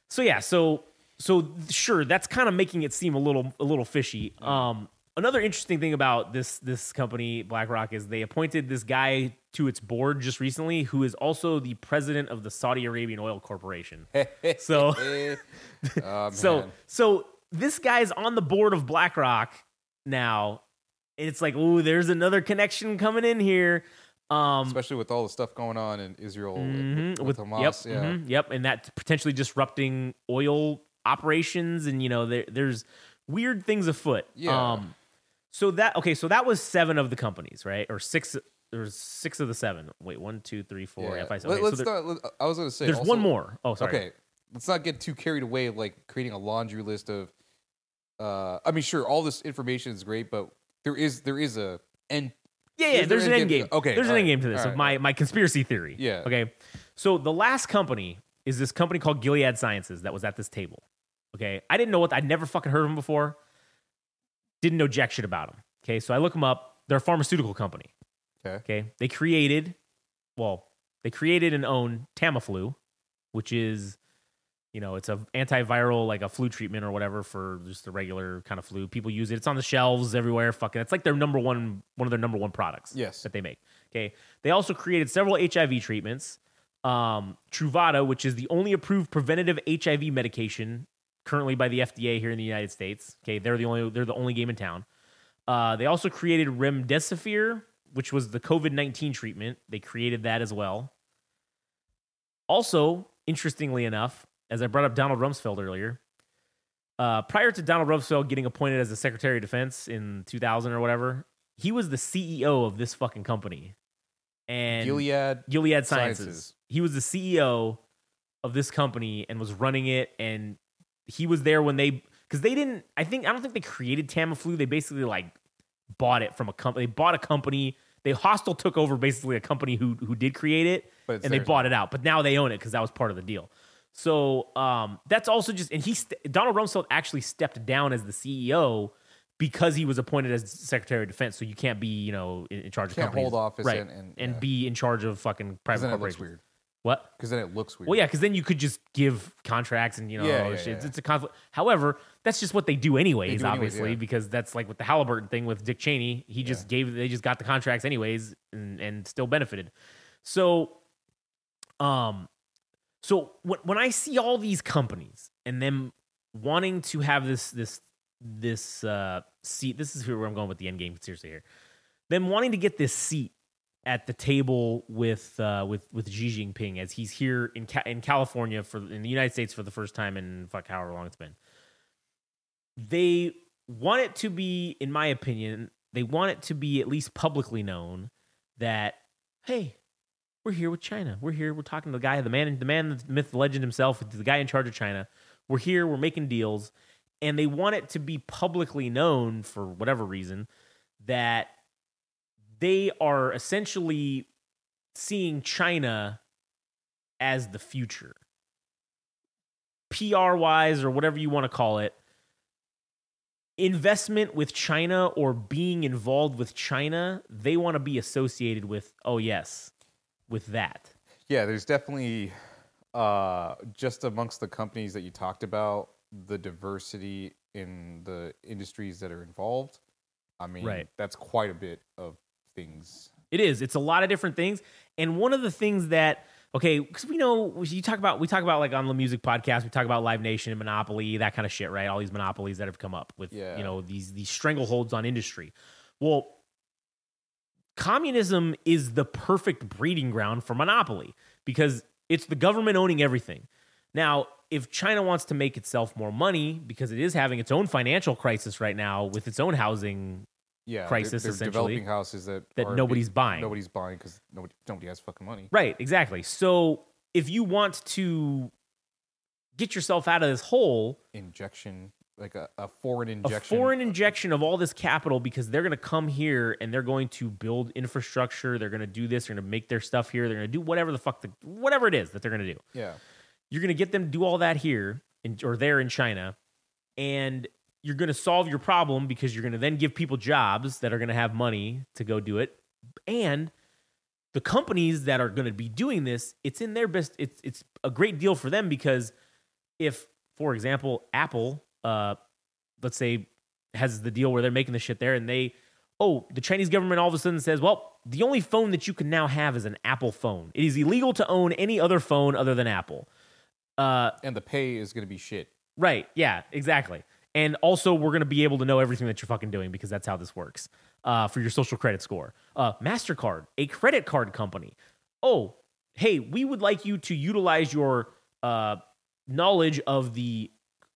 so yeah, so so sure, that's kind of making it seem a little a little fishy. Um, another interesting thing about this this company BlackRock is they appointed this guy to its board just recently, who is also the president of the Saudi Arabian Oil Corporation. so Oh, so so this guy's on the board of BlackRock now, and it's like, ooh, there's another connection coming in here. Um, especially with all the stuff going on in Israel with- Mhm, with, with Hamas. Yep, yeah. mhm, yep, and that potentially disrupting oil operations, and you know, there, there's weird things afoot. Yeah. Um, so that okay, so that was seven of the companies, right, or six? There's six of the seven. Wait, one, two, three, four. Yeah. If I okay, Let, so us there- not. let- I was going to say. there's also- one more. Oh, sorry. Okay, let's not get too carried away, like creating a laundry list of. Uh, I mean, sure, all this information is great, but there is there is a end. Yeah, yeah. There's an end game- okay, there's an end game to this all my my conspiracy theory. Yeah. Okay. So the last company is this company called Gilead Sciences that was at this table. Okay. I didn't know what I'd never fucking heard of them before. Didn't know jack shit about them. Okay. So I look them up. They're a pharmaceutical company. Okay. Okay. They created, well, they created and own Tamiflu, which is, you know, it's a antiviral like a flu treatment or whatever for just the regular kind of flu. People use it. It's on the shelves everywhere. Fucking, it's like their number one, one of their number one products. Yes. that they make. Okay. They also created several HIV treatments. Um, Truvada, which is the only approved preventative HIV medication currently by the FDA here in the United States. Okay, they're the only they're the only game in town. Uh, they also created remdesivir, which was the COVID nineteen treatment. They created that as well. Also, interestingly enough, as I brought up Donald Rumsfeld earlier, uh, prior to Donald Rumsfeld getting appointed as the Secretary of Defense in 2000 or whatever, he was the CEO of this fucking company. And Gilead. Gilead Sciences. Sciences. He was the CEO of this company and was running it. And he was there when they, because they didn't, I think, I don't think they created Tamiflu. They basically like bought it from a company. They bought a company. They hostile took over basically a company who who did create it, and they bought it out. But now they own it because that was part of the deal. So um, that's also just, and he st- Donald Rumsfeld actually stepped down as the CEO because he was appointed as Secretary of Defense. So you can't be, you know, in, in charge of Can't companies, hold office right? and- and- yeah. be in charge of fucking private then it looks corporations. weird. What? Because then it looks weird. Well, yeah, because then you could just give contracts and you know, Yeah, yeah, shit. It's, it's a conflict. However, that's just what they do anyways, do anyways, obviously, yeah. because that's like with the Halliburton thing with Dick Cheney. He just gave, they just got the contracts anyways and, and still benefited. So, um, so when, when I see all these companies and them wanting to have this, this, this, uh, seat, this is where I'm going with the end game, seriously here. Them wanting to get this seat at the table with uh, with with Xi Jinping as he's here in Ca- in California for in the United States for the first time in fuck however long it's been. They want it to be, in my opinion, they want it to be at least publicly known that hey, we're here with China. We're here. We're talking to the guy, the man, the man, the myth, the legend himself, the guy in charge of China. We're here. We're making deals, and they want it to be publicly known for whatever reason that they are essentially seeing China as the future. PR wise, or whatever you want to call it, investment with China or being involved with China, they want to be associated with, oh, yes, with that. Yeah, there's definitely uh, just amongst the companies that you talked about, the diversity in the industries that are involved. I mean, Right. that's quite a bit of things. It is. It's a lot of different things. And one of the things that okay, because we know you talk about we talk about like on the music podcast, we talk about Live Nation and Monopoly, that kind of shit, right? All these monopolies that have come up with Yeah. you know these these strangleholds on industry. Well, communism is the perfect breeding ground for monopoly because it's the government owning everything. Now, if China wants to make itself more money because it is having its own financial crisis right now with its own housing Yeah, they're- Crisis, they're, essentially, developing houses that that nobody's being- buying. Nobody's buying because nobody nobody has fucking money. Right, exactly. So if you want to get yourself out of this hole, Injection, like a, a foreign injection. a foreign injection of all this capital because they're going to come here and they're going to build infrastructure. They're going to do this. They're going to make their stuff here. They're going to do whatever the fuck, the, whatever it is that they're going to do. Yeah. You're going to get them to do all that here in, or there in China, and you're going to solve your problem because you're going to then give people jobs that are going to have money to go do it, and the companies that are going to be doing this, it's in their best. It's it's a great deal for them because if, for example, Apple, uh, let's say, has the deal where they're making the shit there, and they, oh, the Chinese government all of a sudden says, well, the only phone that you can now have is an Apple phone. It is illegal to own any other phone other than Apple. Uh, And the pay is going to be shit. Right. Yeah, exactly. And also, we're going to be able to know everything that you're fucking doing because that's how this works uh, for your social credit score. Uh, MasterCard, a credit card company. Oh, hey, we would like you to utilize your uh, knowledge of the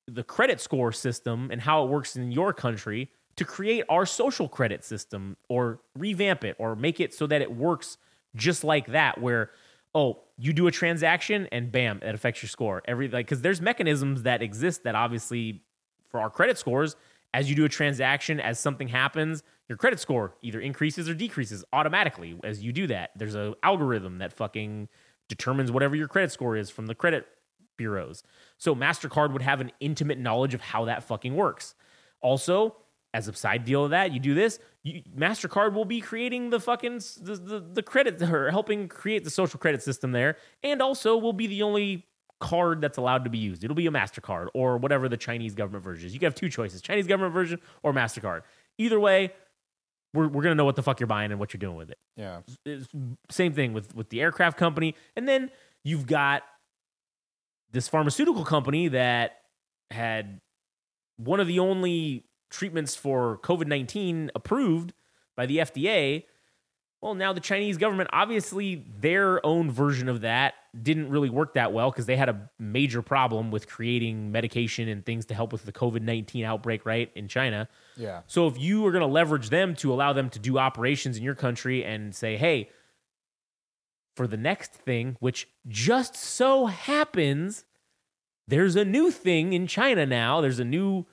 the credit score system and how it works in your country to create our social credit system or revamp it or make it so that it works just like that where oh you do a transaction and bam it affects your score. Every like because there's mechanisms that exist that obviously for our credit scores as you do a transaction as something happens your credit score either increases or decreases automatically as you do that. There's a algorithm that fucking determines whatever your credit score is from the credit bureaus so mastercard would have an intimate knowledge of how that fucking works also as a side deal of that, you do this. You, Mastercard will be creating the fucking the, the the credit or helping create the social credit system there, and also will be the only card that's allowed to be used. It'll be a Mastercard or whatever the Chinese government version is. You have two choices: Chinese government version or Mastercard. Either way, we're we're gonna know what the fuck you're buying and what you're doing with it Yeah. it's same thing with with the aircraft company and then you've got this pharmaceutical company that had one of the only treatments for COVID-19 approved by the FDA well now the Chinese government obviously their own version of that didn't really work that well because they had a major problem with creating medication and things to help with the COVID-19 outbreak right in China Yeah. so if you are going to leverage them to allow them to do operations in your country and say, hey, for the next thing, which just so happens, there's a new thing in China now. There's a new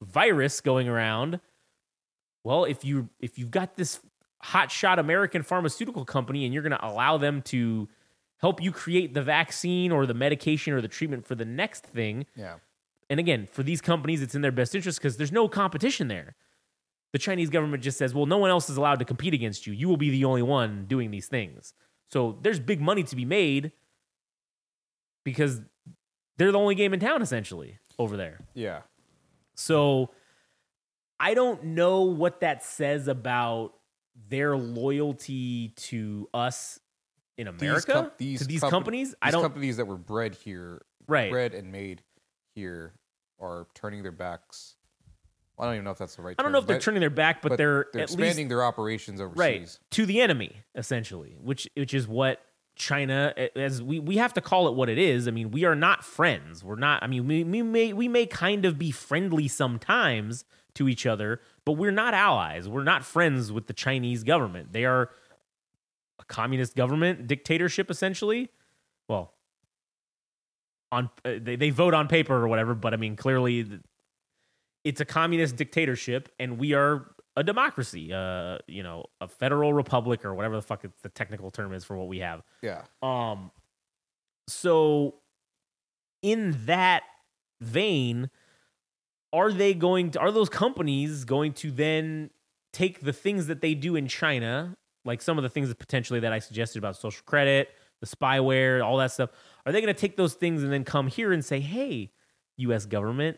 virus going around. Well, if you if you've got this hotshot American pharmaceutical company and you're going to allow them to help you create the vaccine or the medication or the treatment for the next thing, Yeah. and again, for these companies, it's in their best interest because there's no competition there. The Chinese government just says, well, no one else is allowed to compete against you. You will be the only one doing these things. So there's big money to be made because they're the only game in town, essentially, over there. Yeah. So I don't know what that says about their loyalty to us in America, com- to these compa- companies. I these don't, companies that were bred here, right. bred and made here, are turning their backs. Well, I don't even know if that's the right. I don't term, know if they're but- turning their back, but, they're, they're at least expanding their operations overseas. right to the enemy essentially which which is what china as we we have to call it what it is i mean we are not friends we're not i mean we, we may we may kind of be friendly sometimes to each other but we're not allies we're not friends with the chinese government they are a communist government dictatorship essentially well on uh, they, they vote on paper or whatever but i mean clearly it's a communist dictatorship and we are a democracy, uh, you know, a federal republic or whatever the fuck the technical term is for what we have. Yeah. Um, so in that vein, are they going to, are those companies going to then take the things that they do in China, like some of the things that potentially that I suggested about social credit, the spyware, all that stuff, are they going to take those things and then come here and say, hey, US government,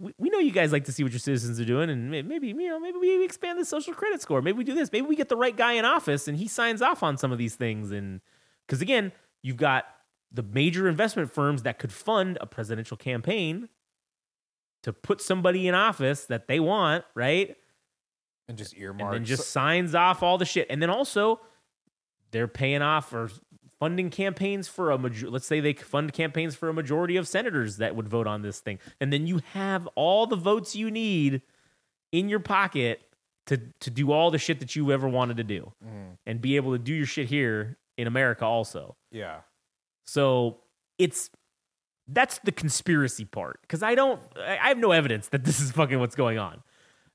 we, we know you guys like to see what your citizens are doing, and maybe you know maybe we expand the social credit score. Maybe we do this. Maybe we get the right guy in office, and he signs off on some of these things. And because again, you've got the major investment firms that could fund a presidential campaign to put somebody in office that they want, right? And just earmark. And then just signs off all the shit. And then also, they're paying off or funding campaigns for a major. Let's say they fund campaigns for a majority of senators that would vote on this thing, and then you have all the votes you need in your pocket to to do all the shit that you ever wanted to do, Mhm. and be able to do your shit here in America also. Yeah. So it's that's the conspiracy part because I don't, I have no evidence that this is fucking what's going on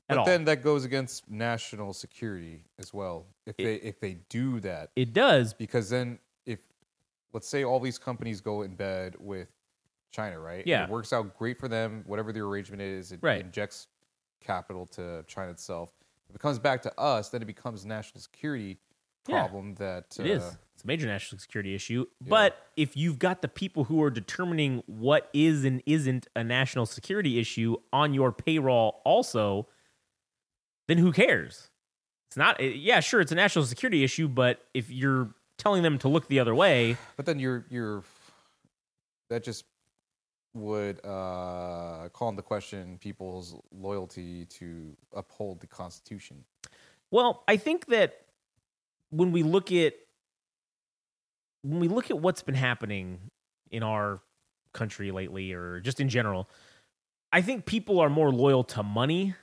at But all. then that goes against national security as well. If they if they do that, it does, because then let's say all these companies go in bed with China, right? Yeah. it works out great for them. Whatever the arrangement is, it Right. injects capital to China itself. If it comes back to us, then it becomes a national security Yeah. problem that It is. uh, It's a major national security issue. But if you've got the people who are determining what is and isn't a national security issue on your payroll also, then who cares? It's not, yeah, sure, it's a national security issue, but if you're telling them to look the other way, But then you're you're that just would uh, call into question people's loyalty to uphold the Constitution. Well, I think that when we look at when we look at what's been happening in our country lately or just in general, I think people are more loyal to money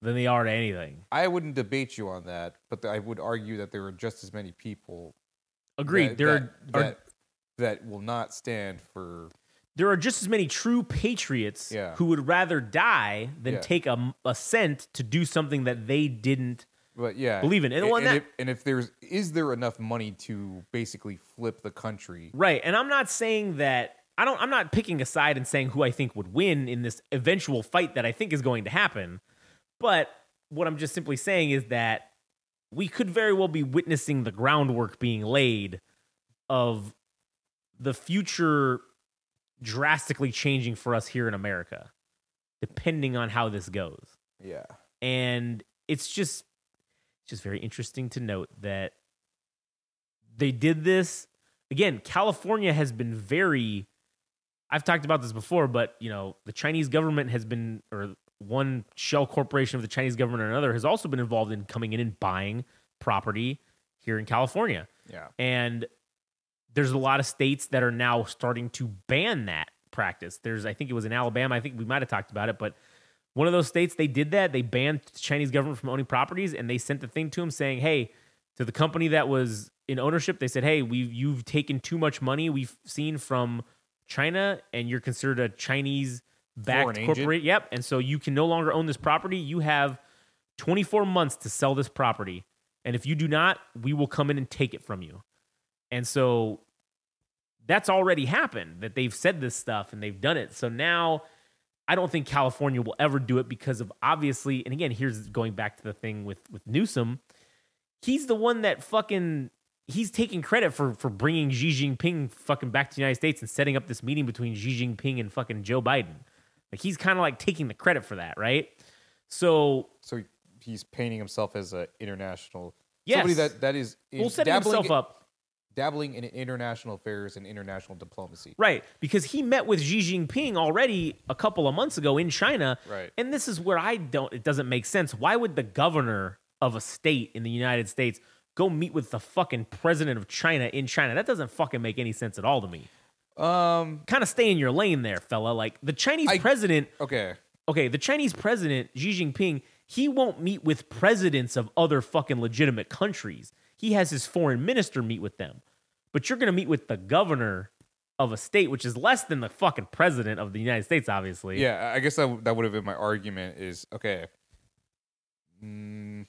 than they are to anything. I wouldn't debate you on that, but I would argue that there are just as many people Agreed. that, there that, are, that, that will not stand for there are just as many true patriots Yeah. who would rather die than Yeah. take a, a cent to do something that they didn't but yeah Believe in it. And and, that- if, and if there's is there enough money to basically flip the country Right. And I'm not saying that I don't I'm not picking a side and saying who I think would win in this eventual fight that I think is going to happen. But what I'm just simply saying is that we could very well be witnessing the groundwork being laid of the future drastically changing for us here in America, depending on how this goes. Yeah. And it's just it's just very interesting to note that they did this. Again california has been very i've talked about this before but you know the chinese government has been or one shell corporation of the chinese government or another has also been involved in coming in and buying property here in california yeah and there's a lot of states that are now starting to ban that practice. There's, I think it was in Alabama. I think we might have talked about it, but one of those states they did that. They banned the Chinese government from owning properties, and they sent the thing to them saying, "Hey, to the company that was in ownership, they said, "Hey, we you've taken too much money. We've seen from China, and you're considered a Chinese backed corporate. Yep, and so you can no longer own this property. You have 24 months to sell this property, and if you do not, we will come in and take it from you." And so that's already happened that they've said this stuff and they've done it. So now I don't think California will ever do it because of obviously, and again, here's going back to the thing with with Newsom. He's the one that fucking he's taking credit for for bringing Xi Jinping fucking back to the United States and setting up this meeting between Xi Jinping and fucking Joe Biden. Like he's kind of like taking the credit for that, right? So so he's painting himself as an international Yes. somebody that that is in- well, setting dabbling, himself up dabbling in international affairs and international diplomacy Right, because he met with Xi Jinping already a couple of months ago in China. Right. And this is where I don't it doesn't make sense. Why would the governor of a state in the United States go meet with the fucking president of China in China? That doesn't fucking make any sense at all to me. Um Kind of stay in your lane there, fella. Like the Chinese I- president, okay okay, the Chinese president Xi Jinping, he won't meet with presidents of other fucking legitimate countries. He has his foreign minister meet with them. But you're going to meet with the governor of a state which is less than the fucking president of the United States obviously. Yeah, I guess that that would have been my argument. Is okay. Mm,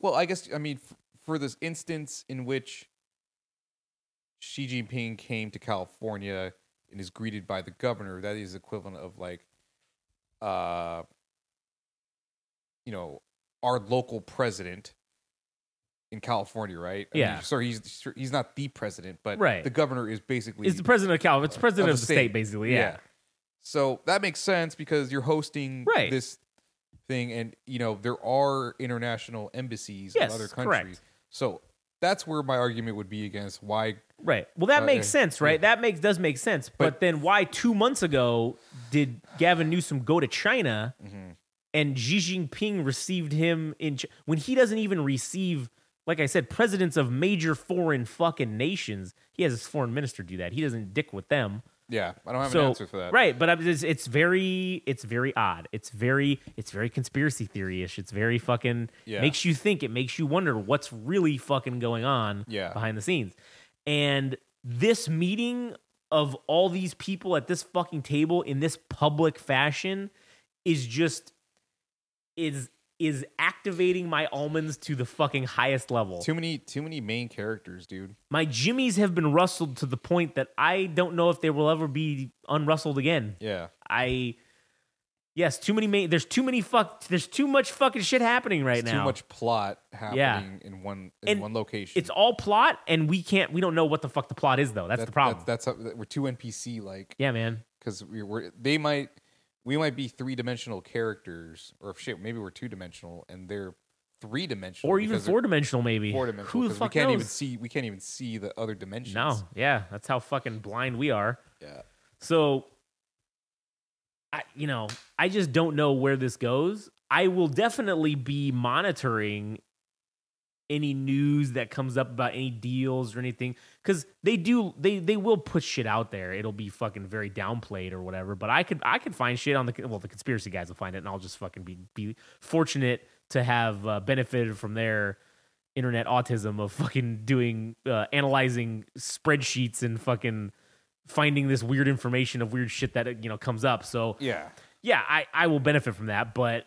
well, I guess I mean f- for this instance in which Xi Jinping came to California and is greeted by the governor, that is equivalent of like, uh, you know, our local president in California, right? I mean, Yeah. so he's he's not the president, but Right. the governor is basically It's the president of Cal. It's the president Of of, the state, state. basically. Yeah. So that makes sense because you're hosting Right. this thing, and you know there are international embassies Yes, in other correct. countries. So that's where my argument would be against why. Right. Well, that Uh, makes sense, right? That makes does make sense. But, But- then why two months ago did Gavin Newsom go to China Mm-hmm. and Xi Jinping received him in Ch- when he doesn't even receive, like I said, presidents of major foreign fucking nations. He has his foreign minister do that. He doesn't dick with them. Yeah, I don't have so an answer for that. right, but it's, it's very it's very odd. It's very it's very conspiracy theory ish. It's very fucking Yeah. makes you think. It makes you wonder what's really fucking going on Yeah. behind the scenes. And this meeting of all these people at this fucking table in this public fashion is just is is activating my almonds to the fucking highest level. Too many, too many main characters, dude. my jimmies have been rustled to the point that I don't know if they will ever be unrustled again. Yeah, I yes, too many ma- there's too many fuck there's too much fucking shit happening right It's now. too much plot happening Yeah. in one in And one location. It's all plot and we can't we don't know what the fuck the plot is though. That's That- the problem. That's, that's how, we're too NPC like yeah, man. because we we're they might we might be three dimensional characters or shit maybe we're two dimensional and they're three dimensional Or even four dimensional maybe. four dimensional Who the fuck we can't knows? even see we can't even see the other dimensions. No, yeah, that's how fucking blind we are. Yeah. So, I, you know, I just don't know where this goes. I will definitely be monitoring any news that comes up about any deals or anything because they do they they will put shit out there it'll be fucking very downplayed or whatever but i could i could find shit on the well the conspiracy guys will find it and i'll just fucking be be fortunate to have uh, benefited from their internet autism of fucking doing uh, analyzing spreadsheets and fucking finding this weird information of weird shit that you know comes up so Yeah. yeah, I, I will benefit from that, but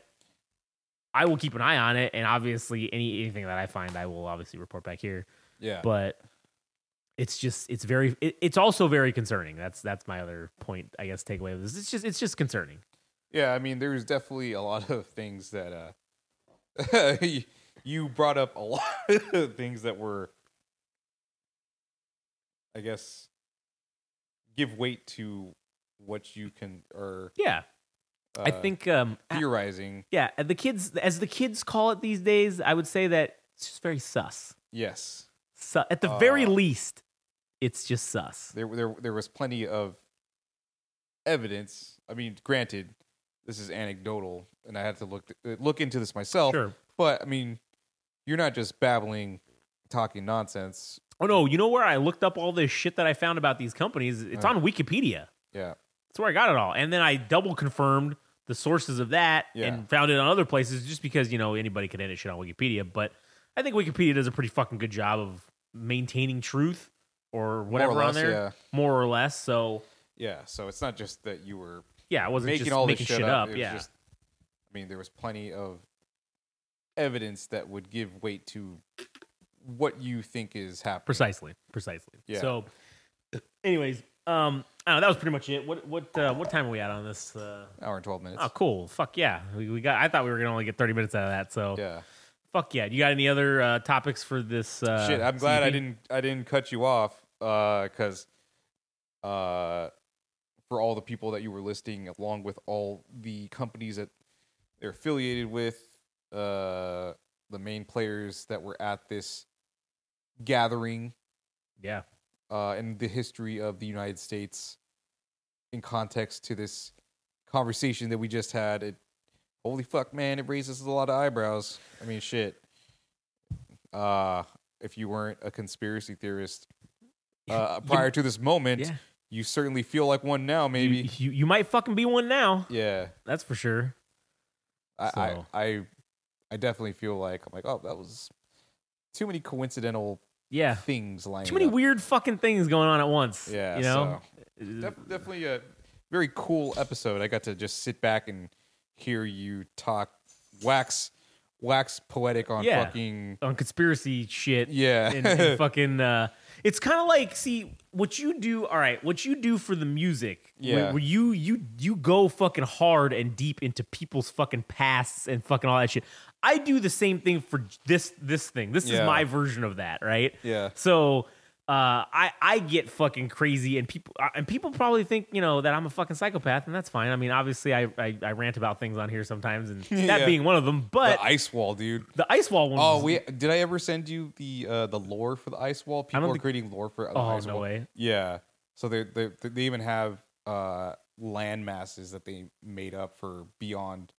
I will keep an eye on it, and obviously any anything that I find, I will obviously report back here. Yeah. But it's just it's very it, it's also very concerning. That's that's my other point, I guess. Takeaway of this, it's just it's just concerning. Yeah, I mean, there's definitely a lot of things that uh, you- you brought up a lot of things that were, I guess, give weight to what you can or Yeah, uh, I think um theorizing. yeah, the kids as the kids call it these days, I would say that it's just very sus. Yes, Su- at the very Uh, least, it's just sus. there there there was plenty of evidence. I mean, granted, this is anecdotal, and I had to look look into this myself. Sure. But I mean, you're not just babbling, talking nonsense. Oh no, you know where I looked up all this shit that I found about these companies? It's Uh. on Wikipedia. Yeah. That's where I got it all. And then I double confirmed the sources of that Yeah. and found it on other places just because, you know, anybody could edit shit on Wikipedia. But I think Wikipedia does a pretty fucking good job of maintaining truth or whatever less, on there. yeah. More or less. So Yeah, so it's not just that you were yeah, I wasn't making just all making this shit shit up. up. Yeah. just- I mean, there was plenty of evidence that would give weight to what you think is happening. Precisely. Precisely. Yeah. So anyways, um I don't know, that was pretty much it. What what uh, what time are we at on this? Uh, Hour and twelve minutes. oh, cool. Fuck yeah. We, we got. I thought we were gonna only get thirty minutes out of that. So Yeah. fuck yeah. You got any other uh, topics for this? Uh, Shit, I'm glad I didn't I didn't cut you off because uh, for all the people that you were listing, along with all the companies that they're affiliated with, uh, the main players that were at this gathering Yeah. Uh, in the history of the United States in context to this conversation that we just had. It, holy fuck, man, it raises a lot of eyebrows. I mean, shit. Uh, if you weren't a conspiracy theorist uh, prior to this moment, Yeah. you certainly feel like one now, maybe. You, you you might fucking be one now. yeah, That's for sure. I, So- I, I, I definitely feel like I'm like, oh, that was too many coincidental Yeah. things lining Too many up. weird fucking things going on at once. Yeah, You know? Def- definitely a very cool episode. I got to just sit back and hear you talk, wax, wax poetic on Yeah. fucking on conspiracy shit. yeah, and, and fucking uh it's kind of like see what you do all right what you do for the music where- Yeah. where, you you you go fucking hard and deep into people's fucking pasts and fucking all that shit i do the same thing for this this thing this is my version of that right Yeah. so uh, I I get fucking crazy, and people uh, and people probably think you know that I'm a fucking psychopath, and that's fine. I mean, obviously, I I, I rant about things on here sometimes, and that Yeah. being one of them. But the ice wall, dude. the ice wall one. Oh, we did I ever send you the uh, the lore for the ice wall? People are think- creating lore for the Oh, ice no wall. way. Yeah, so they they they even have uh, land masses that they made up for beyond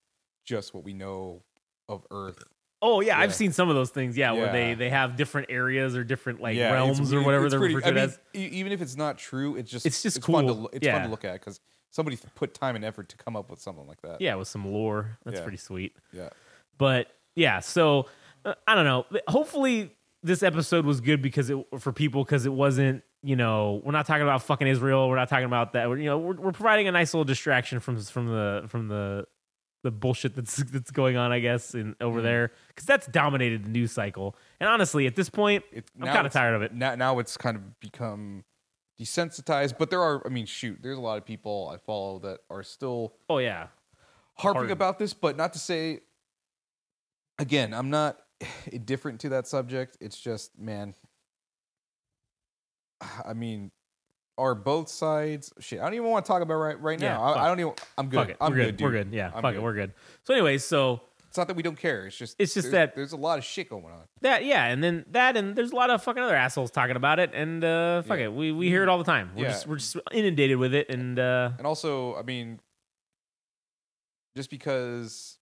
just what we know of Earth. Oh yeah, I've seen some of those things. Yeah, where they they have different areas or different like yeah, realms or whatever it's they're pretty- referred to I mean, as. even if it's not true, it's just It's just fun to cool. lo- it's fun to look at because somebody put time and effort to come up with something like that. Yeah, with some lore. That's Yeah. pretty sweet. yeah, But yeah, so uh, I don't know. Hopefully this episode was good because it for people because it wasn't you know, we're not talking about fucking Israel. We're not talking about that. We're, you know, we're, we're providing a nice little distraction from from the from the the bullshit that's that's going on, I guess, in over Mhm. there because that's dominated the news cycle. And honestly, at this point, It, I'm kind of tired of it. Now, now it's kind of become desensitized, but there are. I mean, shoot, there's a lot of people I follow that are still Oh yeah, harping Hard. about this, but not to say. Again, I'm not indifferent to that subject. It's just, man. I mean, are both sides shit? I don't even want to talk about right right Yeah, now. I, don't even. I'm good. fuck it. I'm we're good. dude. we're good. Yeah, I'm fuck it. We're good. So, anyways, so It's not that we don't care. It's just It's just there's- that- there's a lot of shit going on. that yeah, and then that and there's a lot of fucking other assholes talking about it, and uh, fuck Yeah. it, we we hear it all the time. We're Yeah. just we're just inundated with it, and uh, And also, I mean, just because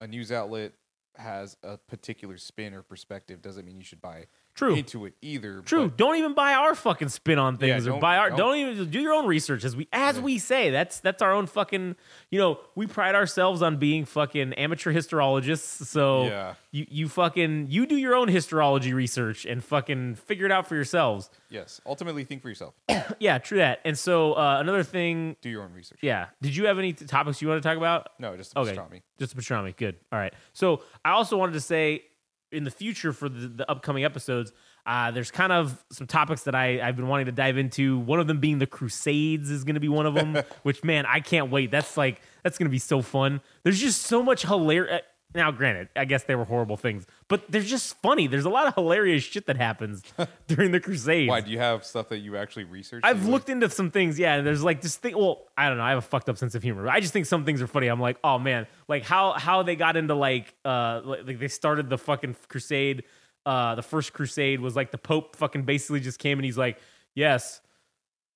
a news outlet has a particular spin or perspective doesn't mean you should buy true. into it either. True. but- don't even buy our fucking spin on Yeah, things or don't- buy our. Don't, don't- even do your own research as we as we say. That's that's our own fucking. You know, we pride ourselves on being fucking amateur historiologists. So Yeah. you you fucking you do your own historiology research and fucking figure it out for yourselves. yes, ultimately think for yourself. yeah, true that. And so uh, another thing. Do your own research. Yeah. Did you have any t- topics you want to talk about? No, just Okay. pastrami. Just pastrami. Good. All right. So I also wanted to say in the future for the, the upcoming episodes, uh, there's kind of some topics that I, I've been wanting to dive into. One of them being the Crusades is going to be one of them, which, man, I can't wait. That's like, that's going to be so fun. There's just so much hilarious. Now, granted, I guess they were horrible things, but they're just funny. There's a lot of hilarious shit that happens during the Crusades. Why do you have stuff that you actually researched? I've looked into some things, yeah. And there's like this thing. Well, I don't know. I have a fucked up sense of humor. I just think some things are funny. I'm like, oh man, like how how they got into like uh like like they started the fucking crusade. Uh, the first crusade was like the Pope fucking basically just came and he's like, yes.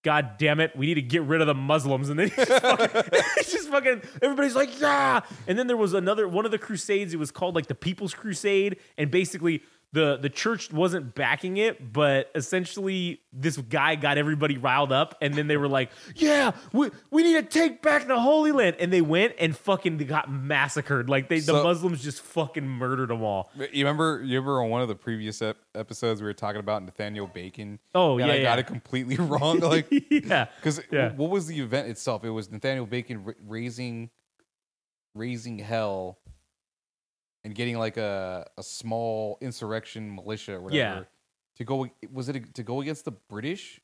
God damn it, we need to get rid of the Muslims. And then he just fucking, he's just fucking, everybody's like, yeah. And then there was another, one of the crusades, it was called like the People's Crusade. And basically, the, the church wasn't backing it, but essentially, this guy got everybody riled up. And then they were like, yeah, we, we need to take back the Holy Land. And they went and fucking got massacred. Like, they, the Muslims just fucking murdered them all. You remember? You remember on one of the previous ep- episodes we were talking about Nathaniel Bacon? Oh, and yeah, I got it completely wrong. Like, yeah. because Yeah. what was the event itself? It was Nathaniel Bacon ra- raising, raising hell, and getting like a a small insurrection militia or whatever. Yeah. To go, was it to go against the British?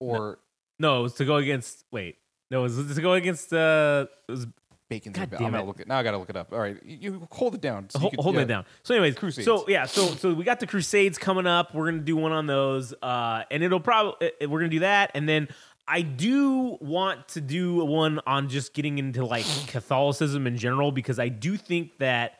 Or No, it was to go against, wait. No, it was to go against, uh, it was Bacon's God damn gonna it. look it now. I gotta look it up. All right, you, you hold it down. so you Hol- could- holding yeah. it down. So, anyways, Crusades. so yeah, so so we got the Crusades coming up. We're gonna do one on those, uh, and it'll probably we're gonna do that, and then I do want to do one on just getting into like Catholicism in general because I do think that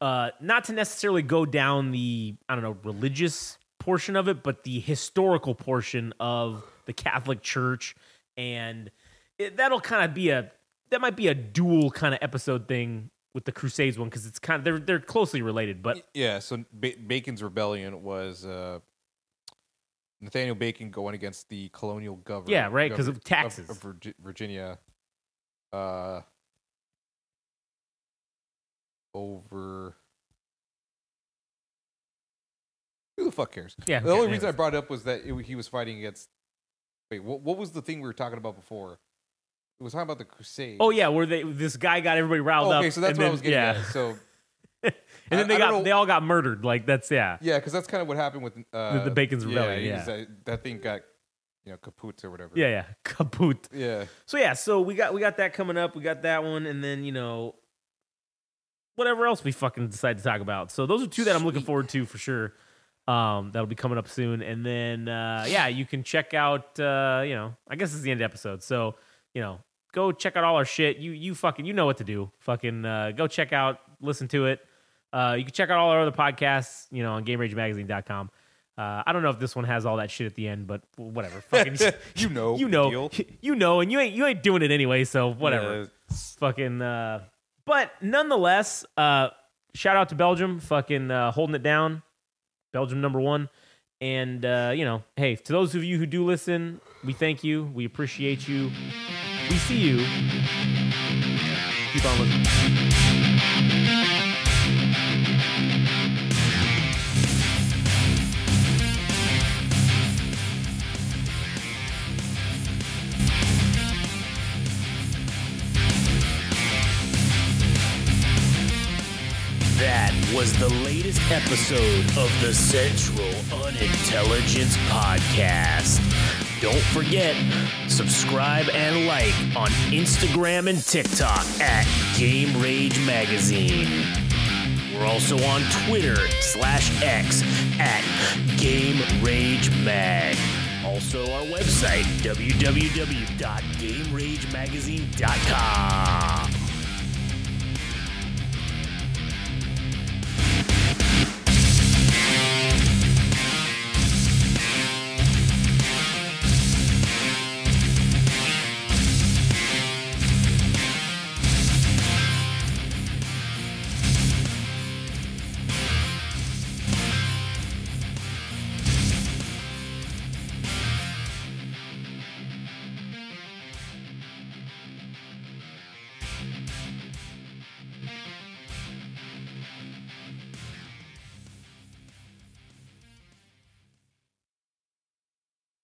uh, not to necessarily go down the I don't know religious portion of it, but the historical portion of the Catholic Church, and it, that'll kind of be a that might be a dual kind of episode thing with the Crusades one because it's kind of they're they're closely related, but Yeah, so ba- Bacon's rebellion was uh, Nathaniel Bacon going against the colonial government. Yeah, right, because of taxes. of, Virgi- Virginia. Uh, over. Who the fuck cares? yeah. The okay, only reason I brought it up was that it, he was fighting against. Wait, what, what was the thing we were talking about before? It was talking about the crusade. Oh yeah, where they this guy got everybody riled up. okay, so that's and what then, I was getting yeah. at. So and then they I got they all got murdered. Like that's yeah. Yeah, because that's kind of what happened with uh, the Bacon's Rebellion, he yeah. uh, that thing got you know kaput or whatever. Yeah, yeah, kaput. yeah. So yeah, so we got we got that coming up. We got that one, and then you know, whatever else we fucking decide to talk about. So those are two that I'm looking Sweet. forward to for sure. Um, that'll be coming up soon, and then uh, yeah, you can check out. Uh, you know, I guess it's the end of the episode. So you know, go check out all our shit. You you fucking you know what to do. Fucking uh, go check out, listen to it. Uh, you can check out all our other podcasts. You know, on GameRageMagazine.com. Uh, I don't know if this one has all that shit at the end, but whatever. Fucking, you know, you know, you know, and you ain't you ain't doing it anyway, so whatever. Yeah, Fucking, uh, but nonetheless, uh, shout out to Belgium, fucking uh, holding it down, Belgium number one, and uh, you know, hey, to those of you who do listen, we thank you, we appreciate you, we see you. Keep on listening. Was the latest episode of the Central Unintelligence Podcast. Don't forget, subscribe and like on Instagram and TikTok at Game Rage Magazine. We're also on Twitter slash X at Game Rage Mag. Also, our website, www.gameragemagazine.com.